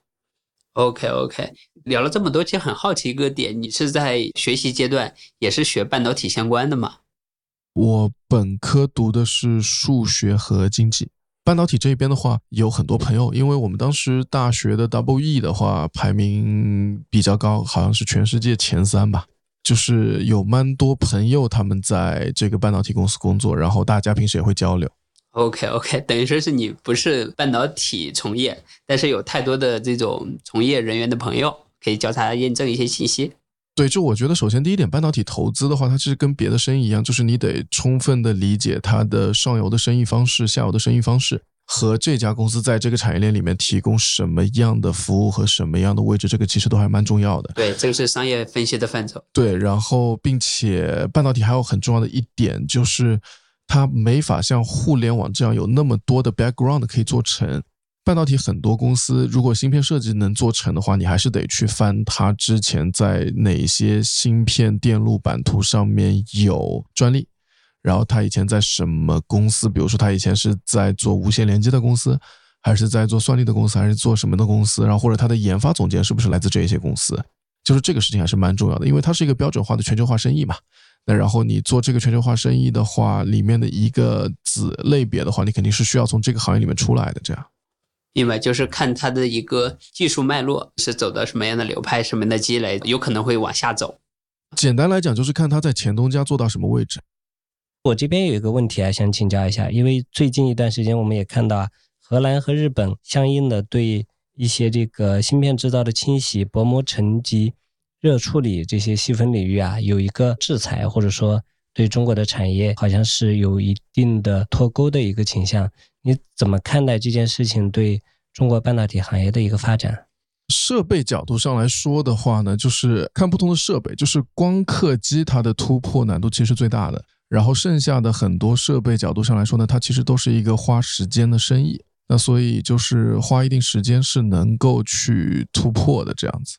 OK OK，聊了这么多，其实很好奇一个点，你是在学习阶段也是学半导体相关的吗？我本科读的是数学和经济。半导体这边的话，有很多朋友，因为我们当时大学的 Double E 的话排名比较高，好像是全世界前三吧。就是有蛮多朋友他们在这个半导体公司工作，然后大家平时也会交流。OK OK，等于说是你不是半导体从业，但是有太多的这种从业人员的朋友，可以交叉验证一些信息。对，就我觉得，首先第一点，半导体投资的话，它其实跟别的生意一样，就是你得充分的理解它的上游的生意方式、下游的生意方式和这家公司在这个产业链里面提供什么样的服务和什么样的位置，这个其实都还蛮重要的。对，这个是商业分析的范畴。对，然后并且半导体还有很重要的一点就是，它没法像互联网这样有那么多的 background 可以做成。半导体很多公司，如果芯片设计能做成的话，你还是得去翻它之前在哪些芯片电路版图上面有专利，然后它以前在什么公司，比如说它以前是在做无线连接的公司，还是在做算力的公司，还是做什么的公司，然后或者它的研发总监是不是来自这一些公司，就是这个事情还是蛮重要的，因为它是一个标准化的全球化生意嘛。那然后你做这个全球化生意的话，里面的一个子类别的话，你肯定是需要从这个行业里面出来的，这样。另外就是看它的一个技术脉络是走的什么样的流派，什么样的积累，有可能会往下走。简单来讲，就是看它在前东家做到什么位置。我这边有一个问题啊，想请教一下，因为最近一段时间我们也看到啊，荷兰和日本相应的对一些这个芯片制造的清洗、薄膜沉积、热处理这些细分领域啊，有一个制裁，或者说对中国的产业好像是有一定的脱钩的一个倾向。你怎么看待这件事情对中国半导体行业的一个发展？设备角度上来说的话呢，就是看不同的设备，就是光刻机它的突破难度其实最大的，然后剩下的很多设备角度上来说呢，它其实都是一个花时间的生意。那所以就是花一定时间是能够去突破的这样子。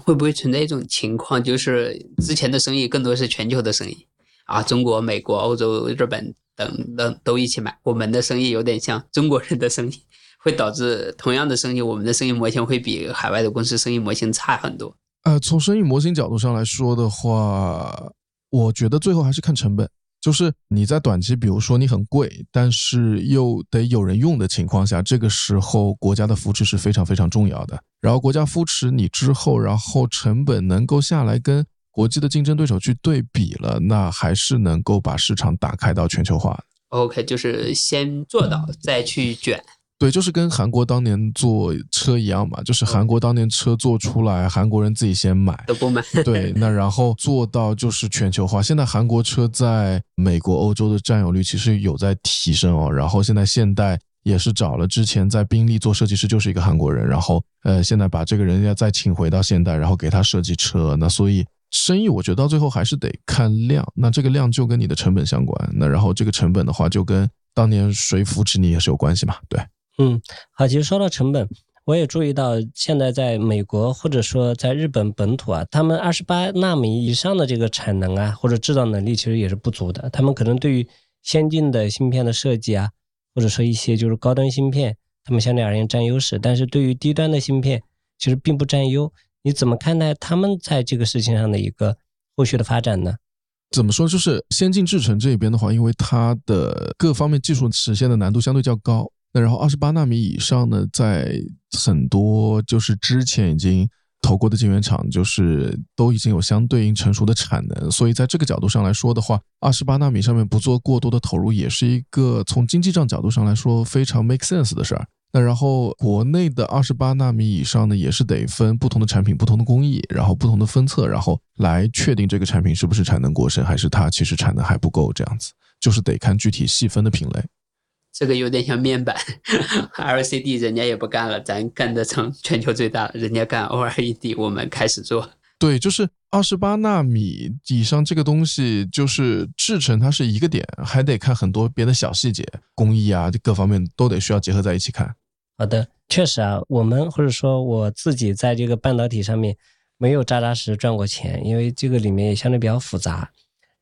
会不会存在一种情况，就是之前的生意更多是全球的生意啊，中国、美国、欧洲、日本。等等都一起买，我们的生意有点像中国人的生意，会导致同样的生意，我们的生意模型会比海外的公司生意模型差很多。呃，从生意模型角度上来说的话，我觉得最后还是看成本，就是你在短期，比如说你很贵，但是又得有人用的情况下，这个时候国家的扶持是非常非常重要的。然后国家扶持你之后，然后成本能够下来跟。国际的竞争对手去对比了，那还是能够把市场打开到全球化。OK，就是先做到，再去卷。对，就是跟韩国当年做车一样嘛，就是韩国当年车做出来，韩国人自己先买，都不买。对，那然后做到就是全球化。现在韩国车在美国、欧洲的占有率其实有在提升哦。然后现在现代也是找了之前在宾利做设计师就是一个韩国人，然后呃，现在把这个人家再请回到现代，然后给他设计车。那所以。生意我觉得到最后还是得看量，那这个量就跟你的成本相关，那然后这个成本的话就跟当年谁扶持你也是有关系嘛，对，嗯，好，其实说到成本，我也注意到现在在美国或者说在日本本土啊，他们二十八纳米以上的这个产能啊或者制造能力其实也是不足的，他们可能对于先进的芯片的设计啊，或者说一些就是高端芯片，他们相对而言占优势，但是对于低端的芯片其实并不占优。你怎么看待他们在这个事情上的一个后续的发展呢？怎么说？就是先进制程这边的话，因为它的各方面技术实现的难度相对较高。那然后二十八纳米以上呢，在很多就是之前已经投过的晶圆厂，就是都已经有相对应成熟的产能。所以在这个角度上来说的话，二十八纳米上面不做过多的投入，也是一个从经济账角度上来说非常 make sense 的事儿。那然后国内的二十八纳米以上呢，也是得分不同的产品、不同的工艺，然后不同的分测，然后来确定这个产品是不是产能过剩，还是它其实产能还不够这样子，就是得看具体细分的品类。这个有点像面板，LCD 人家也不干了，咱干得成全球最大，人家干 OLED，我们开始做。对，就是二十八纳米以上这个东西，就是制成它是一个点，还得看很多别的小细节，工艺啊，各方面都得需要结合在一起看。好的，确实啊，我们或者说我自己在这个半导体上面没有扎扎实实赚过钱，因为这个里面也相对比较复杂，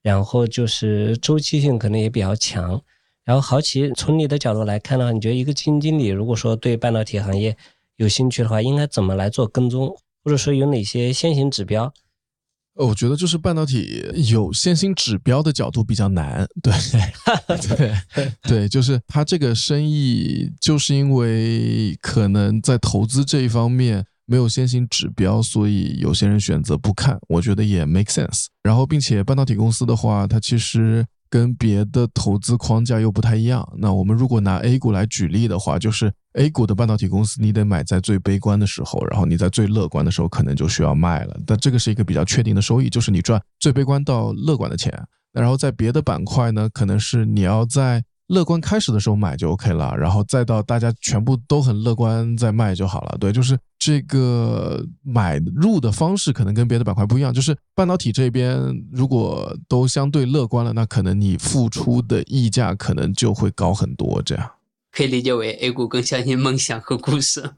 然后就是周期性可能也比较强。然后好奇，从你的角度来看的话，你觉得一个基金经理如果说对半导体行业有兴趣的话，应该怎么来做跟踪，或者说有哪些先行指标？呃，我觉得就是半导体有先行指标的角度比较难，对 对对，就是它这个生意就是因为可能在投资这一方面没有先行指标，所以有些人选择不看，我觉得也 make sense。然后，并且半导体公司的话，它其实。跟别的投资框架又不太一样。那我们如果拿 A 股来举例的话，就是 A 股的半导体公司，你得买在最悲观的时候，然后你在最乐观的时候可能就需要卖了。但这个是一个比较确定的收益，就是你赚最悲观到乐观的钱。然后在别的板块呢，可能是你要在。乐观开始的时候买就 OK 了，然后再到大家全部都很乐观再卖就好了。对，就是这个买入的方式可能跟别的板块不一样。就是半导体这边如果都相对乐观了，那可能你付出的溢价可能就会高很多。这样可以理解为 A 股更相信梦想和故事，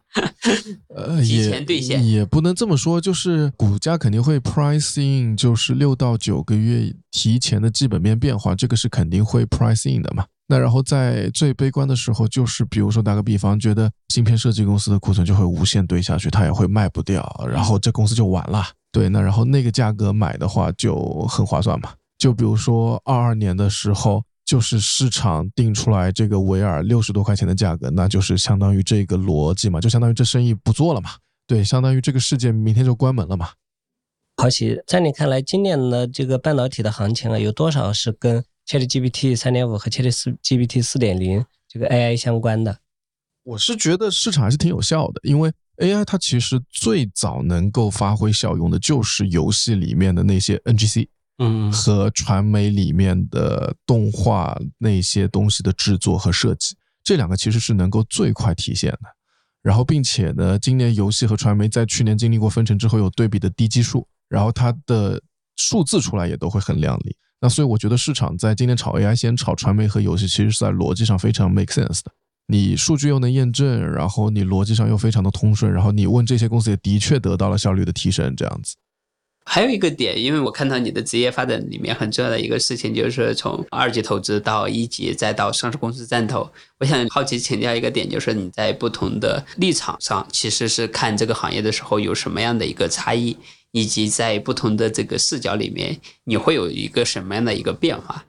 呃，提前兑现也不能这么说，就是股价肯定会 price in，就是六到九个月提前的基本面变化，这个是肯定会 price in 的嘛。那然后在最悲观的时候，就是比如说打个比方，觉得芯片设计公司的库存就会无限堆下去，它也会卖不掉，然后这公司就完了。对，那然后那个价格买的话就很划算嘛。就比如说二二年的时候，就是市场定出来这个维尔六十多块钱的价格，那就是相当于这个逻辑嘛，就相当于这生意不做了嘛。对，相当于这个世界明天就关门了嘛。好奇，在你看来，今年的这个半导体的行情啊，有多少是跟？ChatGPT 三点五和 ChatGPT 四点零这个 AI 相关的，我是觉得市场还是挺有效的，因为 AI 它其实最早能够发挥效用的就是游戏里面的那些 NGC，嗯，和传媒里面的动画那些东西的制作和设计，这两个其实是能够最快体现的。然后，并且呢，今年游戏和传媒在去年经历过分成之后有对比的低基数，然后它的数字出来也都会很亮丽。那所以我觉得市场在今天炒 AI，先炒传媒和游戏，其实是在逻辑上非常 make sense 的。你数据又能验证，然后你逻辑上又非常的通顺，然后你问这些公司也的确得到了效率的提升，这样子。还有一个点，因为我看到你的职业发展里面很重要的一个事情，就是从二级投资到一级，再到上市公司战投。我想好奇请教一个点，就是你在不同的立场上，其实是看这个行业的时候有什么样的一个差异？以及在不同的这个视角里面，你会有一个什么样的一个变化？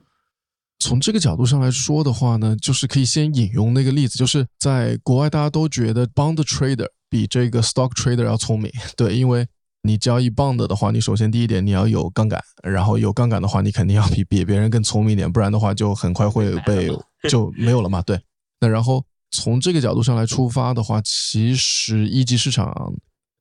从这个角度上来说的话呢，就是可以先引用那个例子，就是在国外大家都觉得 bond trader 比这个 stock trader 要聪明，对，因为你交易 bond 的话，你首先第一点你要有杠杆，然后有杠杆的话，你肯定要比比别人更聪明一点，不然的话就很快会被 就没有了嘛，对。那然后从这个角度上来出发的话，其实一级市场。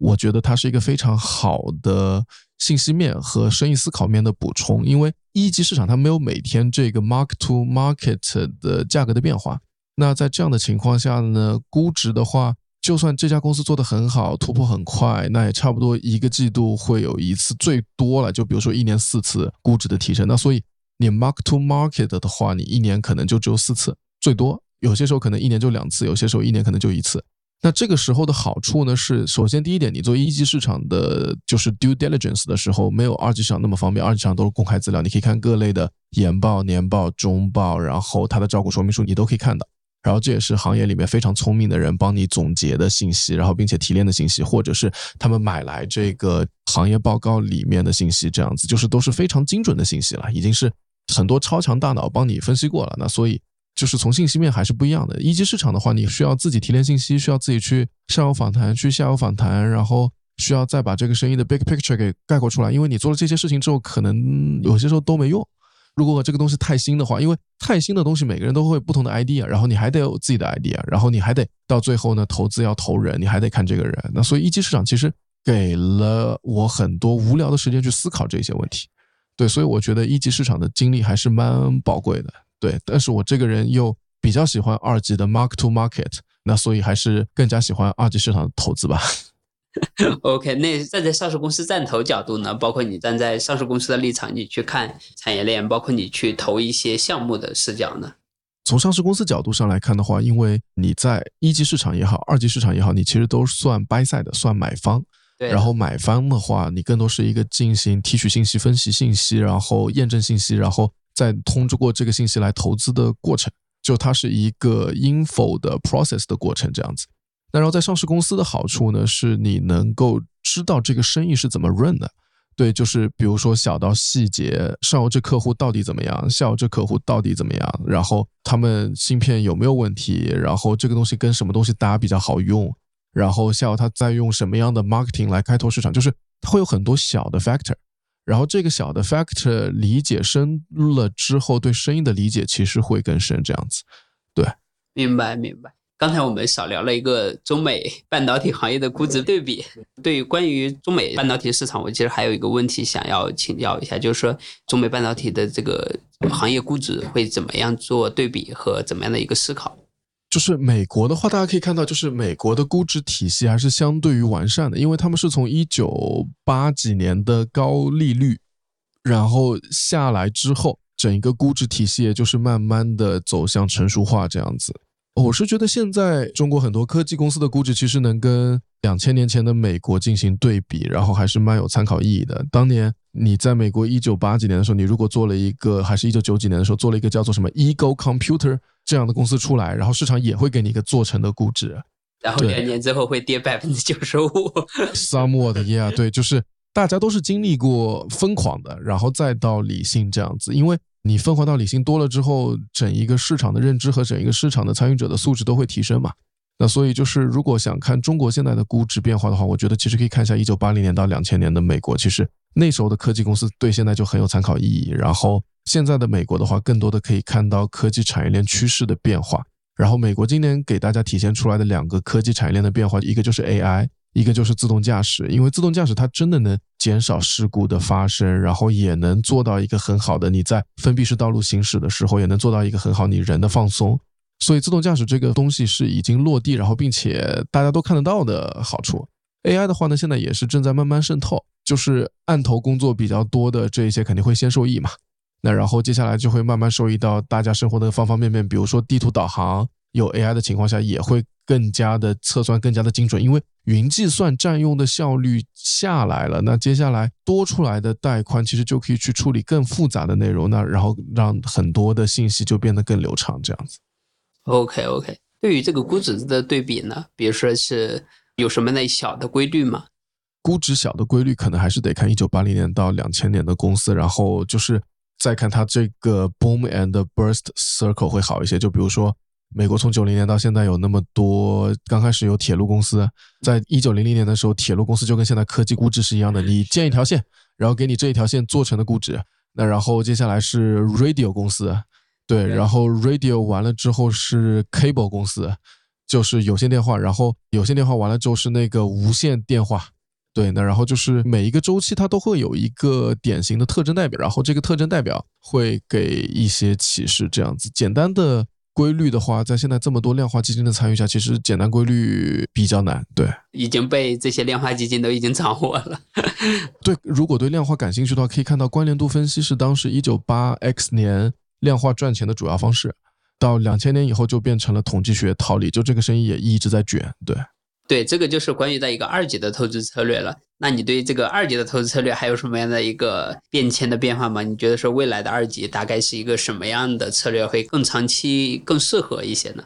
我觉得它是一个非常好的信息面和生意思考面的补充，因为一级市场它没有每天这个 mark to market 的价格的变化。那在这样的情况下呢，估值的话，就算这家公司做得很好，突破很快，那也差不多一个季度会有一次，最多了就比如说一年四次估值的提升。那所以你 mark to market 的话，你一年可能就只有四次，最多有些时候可能一年就两次，有些时候一年可能就一次。那这个时候的好处呢，是首先第一点，你做一级市场的，就是 due diligence 的时候，没有二级市场那么方便。二级市场都是公开资料，你可以看各类的研报、年报、中报，然后它的招股说明书你都可以看到。然后这也是行业里面非常聪明的人帮你总结的信息，然后并且提炼的信息，或者是他们买来这个行业报告里面的信息，这样子就是都是非常精准的信息了，已经是很多超强大脑帮你分析过了。那所以。就是从信息面还是不一样的。一级市场的话，你需要自己提炼信息，需要自己去上游访谈，去下游访谈，然后需要再把这个生意的 big picture 给概括出来。因为你做了这些事情之后，可能有些时候都没用。如果这个东西太新的话，因为太新的东西，每个人都会不同的 idea，然后你还得有自己的 idea，然后你还得到最后呢，投资要投人，你还得看这个人。那所以一级市场其实给了我很多无聊的时间去思考这些问题。对，所以我觉得一级市场的经历还是蛮宝贵的。对，但是我这个人又比较喜欢二级的 mark to market，那所以还是更加喜欢二级市场的投资吧。OK，那站在上市公司站投角度呢？包括你站在上市公司的立场，你去看产业链，包括你去投一些项目的视角呢？从上市公司角度上来看的话，因为你在一级市场也好，二级市场也好，你其实都算 buy side 的，算买方。对。然后买方的话，你更多是一个进行提取信息、分析信息，然后验证信息，然后。在通知过这个信息来投资的过程，就它是一个 info 的 process 的过程，这样子。那然后在上市公司的好处呢，是你能够知道这个生意是怎么 run 的。对，就是比如说小到细节，上游这客户到底怎么样，下游这客户到底怎么样，然后他们芯片有没有问题，然后这个东西跟什么东西搭比较好用，然后下游他再用什么样的 marketing 来开拓市场，就是会有很多小的 factor，然后这个小的 factor 理解深了之后，对声音的理解其实会更深，这样子。对，明白明白。刚才我们少聊了一个中美半导体行业的估值对比。对于关于中美半导体市场，我其实还有一个问题想要请教一下，就是说中美半导体的这个行业估值会怎么样做对比和怎么样的一个思考？就是美国的话，大家可以看到，就是美国的估值体系还是相对于完善的，因为他们是从一九八几年的高利率，然后下来之后，整一个估值体系也就是慢慢的走向成熟化这样子。我是觉得现在中国很多科技公司的估值其实能跟两千年前的美国进行对比，然后还是蛮有参考意义的。当年你在美国一九八几年的时候，你如果做了一个，还是一九九几年的时候做了一个叫做什么 Eagle Computer 这样的公司出来，然后市场也会给你一个做成的估值，然后两年之后会跌百分之九十五。Somewhat yeah，对，就是大家都是经历过疯狂的，然后再到理性这样子，因为。你疯狂到理性多了之后，整一个市场的认知和整一个市场的参与者的素质都会提升嘛？那所以就是，如果想看中国现在的估值变化的话，我觉得其实可以看一下一九八零年到两千年的美国，其实那时候的科技公司对现在就很有参考意义。然后现在的美国的话，更多的可以看到科技产业链趋势的变化。然后美国今年给大家体现出来的两个科技产业链的变化，一个就是 AI。一个就是自动驾驶，因为自动驾驶它真的能减少事故的发生，然后也能做到一个很好的你在封闭式道路行驶的时候，也能做到一个很好你人的放松。所以自动驾驶这个东西是已经落地，然后并且大家都看得到的好处。AI 的话呢，现在也是正在慢慢渗透，就是案头工作比较多的这一些肯定会先受益嘛。那然后接下来就会慢慢受益到大家生活的方方面面，比如说地图导航。有 AI 的情况下，也会更加的测算更加的精准，因为云计算占用的效率下来了。那接下来多出来的带宽，其实就可以去处理更复杂的内容，那然后让很多的信息就变得更流畅，这样子。OK OK，对于这个估值的对比呢，比如说是有什么那小的规律吗？估值小的规律可能还是得看一九八零年到两千年的公司，然后就是再看它这个 boom and burst circle 会好一些。就比如说。美国从九零年到现在有那么多，刚开始有铁路公司，在一九零零年的时候，铁路公司就跟现在科技估值是一样的，你建一条线，然后给你这一条线做成的估值。那然后接下来是 radio 公司，对，然后 radio 完了之后是 cable 公司，就是有线电话，然后有线电话完了之后是那个无线电话，对，那然后就是每一个周期它都会有一个典型的特征代表，然后这个特征代表会给一些启示，这样子简单的。规律的话，在现在这么多量化基金的参与下，其实简单规律比较难。对，已经被这些量化基金都已经掌握了。对，如果对量化感兴趣的话，可以看到关联度分析是当时一九八 X 年量化赚钱的主要方式，到两千年以后就变成了统计学套利，就这个生意也一直在卷。对。对，这个就是关于在一个二级的投资策略了。那你对这个二级的投资策略还有什么样的一个变迁的变化吗？你觉得说未来的二级大概是一个什么样的策略会更长期、更适合一些呢？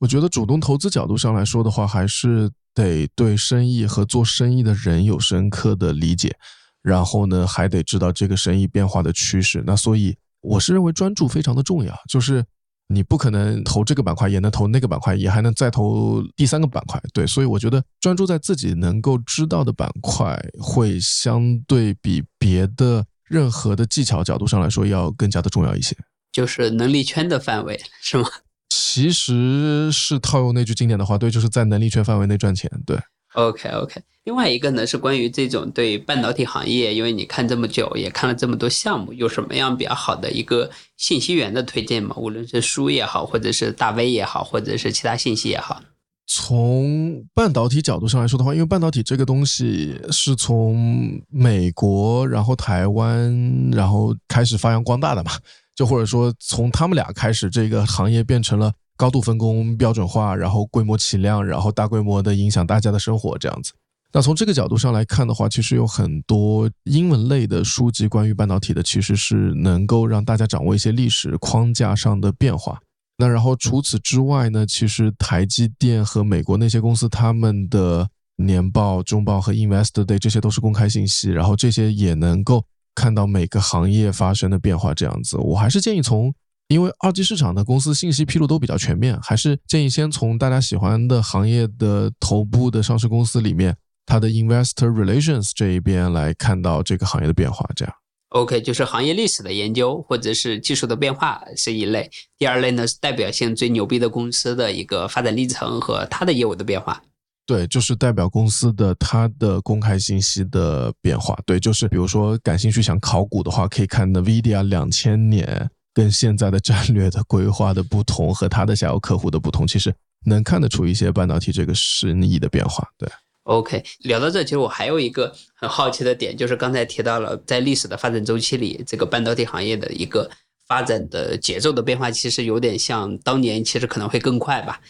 我觉得主动投资角度上来说的话，还是得对生意和做生意的人有深刻的理解，然后呢，还得知道这个生意变化的趋势。那所以我是认为专注非常的重要，就是。你不可能投这个板块，也能投那个板块，也还能再投第三个板块，对，所以我觉得专注在自己能够知道的板块，会相对比别的任何的技巧角度上来说要更加的重要一些。就是能力圈的范围是吗？其实是套用那句经典的话，对，就是在能力圈范围内赚钱，对。OK OK，另外一个呢是关于这种对半导体行业，因为你看这么久，也看了这么多项目，有什么样比较好的一个信息源的推荐吗？无论是书也好，或者是大 V 也好，或者是其他信息也好。从半导体角度上来说的话，因为半导体这个东西是从美国，然后台湾，然后开始发扬光大的嘛，就或者说从他们俩开始，这个行业变成了。高度分工、标准化，然后规模起量，然后大规模的影响大家的生活，这样子。那从这个角度上来看的话，其实有很多英文类的书籍关于半导体的，其实是能够让大家掌握一些历史框架上的变化。那然后除此之外呢，其实台积电和美国那些公司他们的年报、中报和 Investor Day 这些都是公开信息，然后这些也能够看到每个行业发生的变化。这样子，我还是建议从，因为二级市场的公司信息披露都比较全面，还是建议先从大家喜欢的行业的头部的上市公司里面，它的 Investor Relations 这一边来看到这个行业的变化。这样，OK，就是行业历史的研究或者是技术的变化是一类，第二类呢是代表性最牛逼的公司的一个发展历程和它的业务的变化。对，就是代表公司的它的公开信息的变化。对，就是比如说感兴趣想考古的话，可以看 NVIDIA 两千年跟现在的战略的规划的不同和他的下游客户的不同，其实能看得出一些半导体这个生意的变化。对，OK，聊到这，其实我还有一个很好奇的点，就是刚才提到了在历史的发展周期里，这个半导体行业的一个发展的节奏的变化，其实有点像当年，其实可能会更快吧。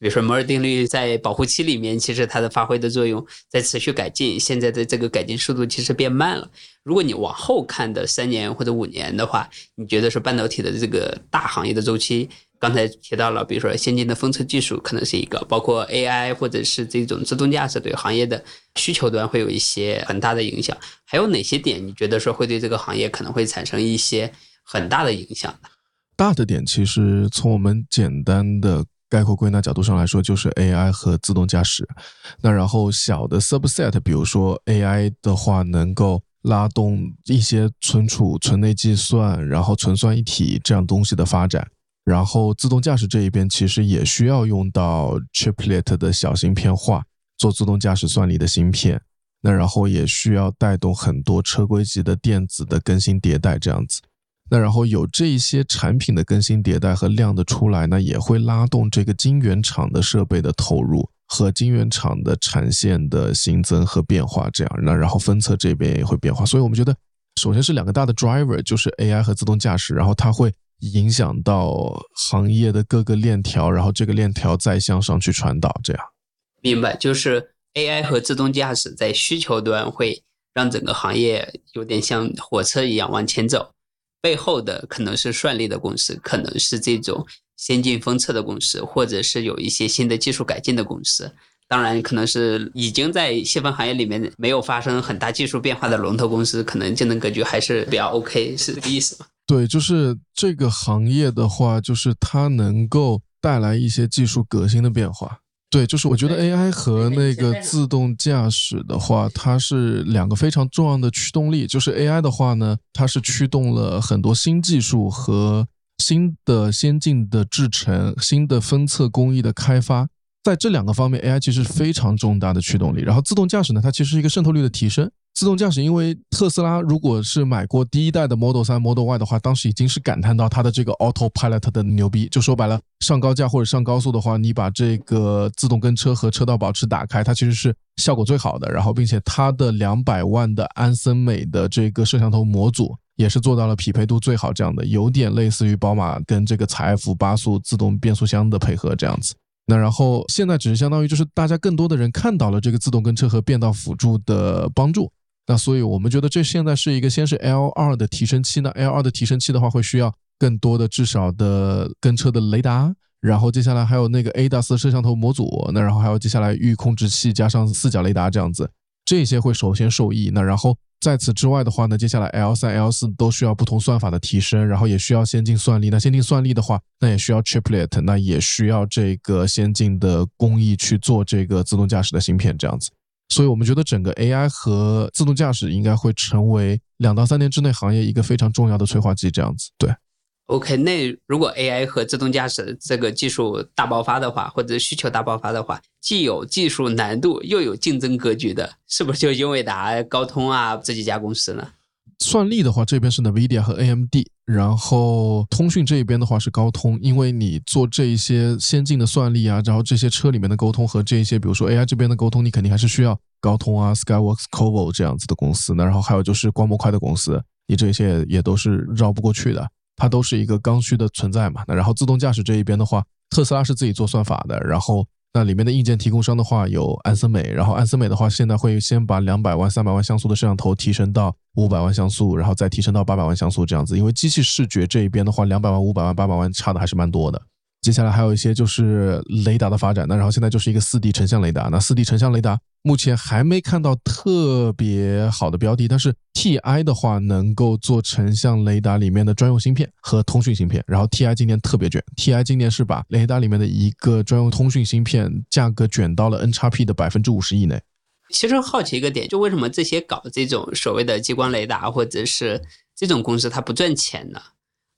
比如说摩尔定律在保护期里面，其实它的发挥的作用在持续改进，现在的这个改进速度其实变慢了。如果你往后看的三年或者五年的话，你觉得说半导体的这个大行业的周期？刚才提到了，比如说先进的封测技术可能是一个，包括 AI 或者是这种自动驾驶对行业的需求端会有一些很大的影响。还有哪些点你觉得说会对这个行业可能会产生一些很大的影响呢？大的点其实从我们简单的。概括归纳角度上来说，就是 AI 和自动驾驶。那然后小的 subset，比如说 AI 的话，能够拉动一些存储、存内计算，然后存算一体这样东西的发展。然后自动驾驶这一边其实也需要用到 chiplet 的小芯片化做自动驾驶算力的芯片。那然后也需要带动很多车规级的电子的更新迭代这样子。那然后有这些产品的更新迭代和量的出来，呢也会拉动这个晶圆厂的设备的投入和晶圆厂的产线的新增和变化。这样，那然后分测这边也会变化。所以我们觉得，首先是两个大的 driver，就是 AI 和自动驾驶，然后它会影响到行业的各个链条，然后这个链条再向上去传导。这样，明白，就是 AI 和自动驾驶在需求端会让整个行业有点像火车一样往前走。背后的可能是算力的公司，可能是这种先进封测的公司，或者是有一些新的技术改进的公司。当然，可能是已经在细分行业里面没有发生很大技术变化的龙头公司，可能竞争格局还是比较 OK，是这个意思吗？对，就是这个行业的话，就是它能够带来一些技术革新的变化。对，就是我觉得 AI 和那个自动驾驶的话，它是两个非常重要的驱动力。就是 AI 的话呢，它是驱动了很多新技术和新的先进的制程、新的分测工艺的开发。在这两个方面，AI 其实非常重大的驱动力。然后自动驾驶呢，它其实是一个渗透率的提升。自动驾驶，因为特斯拉如果是买过第一代的 Model 3、Model Y 的话，当时已经是感叹到它的这个 Autopilot 的牛逼。就说白了，上高架或者上高速的话，你把这个自动跟车和车道保持打开，它其实是效果最好的。然后，并且它的两百万的安森美的这个摄像头模组也是做到了匹配度最好这样的，有点类似于宝马跟这个采埃八速自动变速箱的配合这样子。那然后现在只是相当于就是大家更多的人看到了这个自动跟车和变道辅助的帮助。那所以，我们觉得这现在是一个先是 L 二的提升期呢。L 二的提升期的话，会需要更多的至少的跟车的雷达，然后接下来还有那个 ADAS 摄像头模组，那然后还有接下来域控制器加上四角雷达这样子，这些会首先受益。那然后在此之外的话呢，接下来 L 三、L 四都需要不同算法的提升，然后也需要先进算力。那先进算力的话，那也需要 Chiplet，那也需要这个先进的工艺去做这个自动驾驶的芯片这样子。所以我们觉得整个 AI 和自动驾驶应该会成为两到三年之内行业一个非常重要的催化剂，这样子。对，OK，那如果 AI 和自动驾驶这个技术大爆发的话，或者需求大爆发的话，既有技术难度又有竞争格局的，是不是就英伟达、高通啊这几家公司呢？算力的话，这边是 NVIDIA 和 AMD，然后通讯这一边的话是高通，因为你做这一些先进的算力啊，然后这些车里面的沟通和这一些，比如说 AI 这边的沟通，你肯定还是需要高通啊、Skyworks、c o v o 这样子的公司。那然后还有就是光模块的公司，你这些也都是绕不过去的，它都是一个刚需的存在嘛。那然后自动驾驶这一边的话，特斯拉是自己做算法的，然后。那里面的硬件提供商的话有安森美，然后安森美的话现在会先把两百万、三百万像素的摄像头提升到五百万像素，然后再提升到八百万像素这样子。因为机器视觉这一边的话，两百万、五百万、八百万差的还是蛮多的。接下来还有一些就是雷达的发展，那然后现在就是一个四 D 成像雷达，那四 D 成像雷达目前还没看到特别好的标的，但是 TI 的话能够做成像雷达里面的专用芯片和通讯芯片，然后 TI 今年特别卷，TI 今年是把雷达里面的一个专用通讯芯片价格卷到了 N 叉 P 的百分之五十以内。其实好奇一个点，就为什么这些搞这种所谓的激光雷达或者是这种公司它不赚钱呢？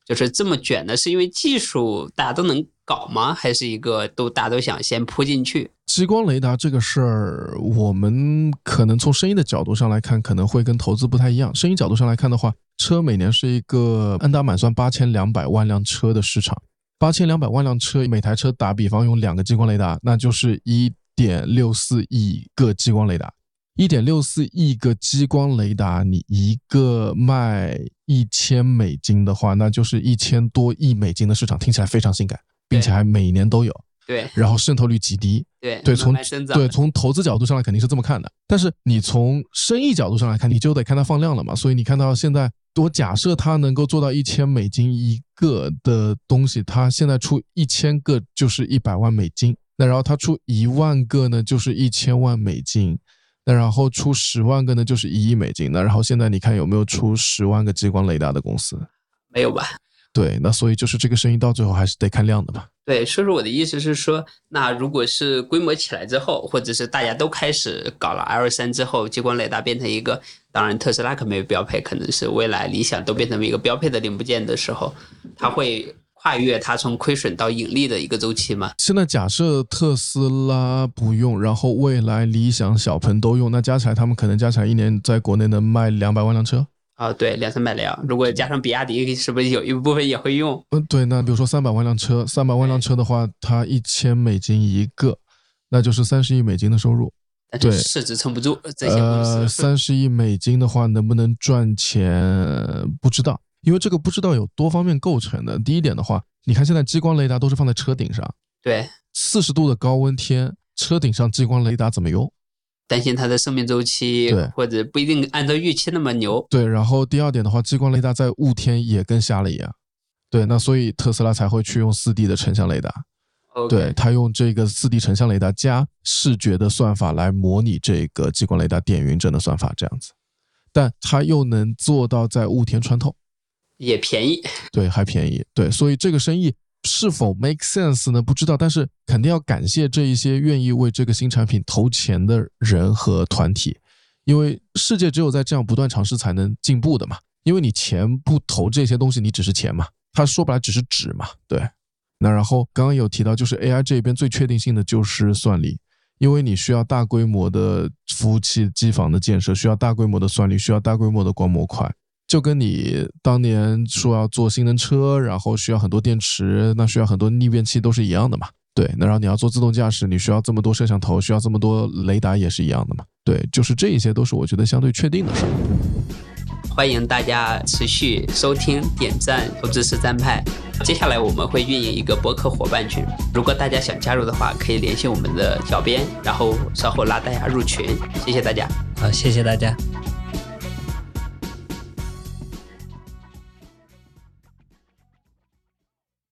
就是这么卷呢？是因为技术大家都能搞吗？还是一个都大家都想先扑进去？激光雷达这个事儿，我们可能从生意的角度上来看，可能会跟投资不太一样。生意角度上来看的话，车每年是一个按打满算八千两百万辆车的市场，八千两百万辆车，每台车打比方用两个激光雷达，那就是一点六四亿个激光雷达。一点六四亿个激光雷达，你一个卖一千美金的话，那就是一千多亿美金的市场，听起来非常性感，并且还每年都有。对，然后渗透率极低。对对，从对从投资角度上来肯定是这么看的，但是你从生意角度上来看，你就得看它放量了嘛。所以你看到现在，我假设它能够做到一千美金一个的东西，它现在出一千个就是一百万美金，那然后它出一万个呢，就是一千万美金。那然后出十万个呢，就是一亿美金。那然后现在你看有没有出十万个激光雷达的公司？没有吧？对，那所以就是这个生意到最后还是得看量的嘛。对，所以说我的意思是说，那如果是规模起来之后，或者是大家都开始搞了 L 三之后，激光雷达变成一个，当然特斯拉可没有标配，可能是未来理想都变成一个标配的零部件的时候，它会跨越它从亏损到盈利的一个周期吗？现在假设特斯拉不用，然后未来理想、小鹏都用，那加起来他们可能加起来一年在国内能卖两百万辆车。啊、对，两三百辆，如果加上比亚迪，是不是有一部分也会用？嗯，对，那比如说三百万辆车，三百万辆车的话，它一千美金一个，那就是三十亿美金的收入。但是对市值撑不住这些公呃，司。三十亿美金的话，能不能赚钱不知道，因为这个不知道有多方面构成的。第一点的话，你看现在激光雷达都是放在车顶上，对，四十度的高温天，车顶上激光雷达怎么用？担心它的生命周期对，或者不一定按照预期那么牛。对，然后第二点的话，激光雷达在雾天也跟瞎了一样。对，那所以特斯拉才会去用四 D 的成像雷达。对，它用这个四 D 成像雷达加视觉的算法来模拟这个激光雷达点云阵的算法，这样子，但它又能做到在雾天穿透，也便宜。对，还便宜，对，所以这个生意是否 make sense 呢？不知道，但是肯定要感谢这一些愿意为这个新产品投钱的人和团体，因为世界只有在这样不断尝试才能进步的嘛。因为你钱不投这些东西，你只是钱嘛，它说白了只是纸嘛，对。那然后刚刚有提到，就是 AI 这边最确定性的就是算力，因为你需要大规模的服务器机房的建设，需要大规模的算力，需要大规模的光模块。就跟你当年说要做性能车，然后需要很多电池，那需要很多逆变器都是一样的嘛。对，那然后你要做自动驾驶，你需要这么多摄像头，需要这么多雷达也是一样的嘛。对，就是这一些都是我觉得相对确定的事儿。欢迎大家持续收听、点赞、和支持战派。接下来我们会运营一个博客伙伴群，如果大家想加入的话，可以联系我们的小编，然后稍后拉大家入群。谢谢大家。好，谢谢大家。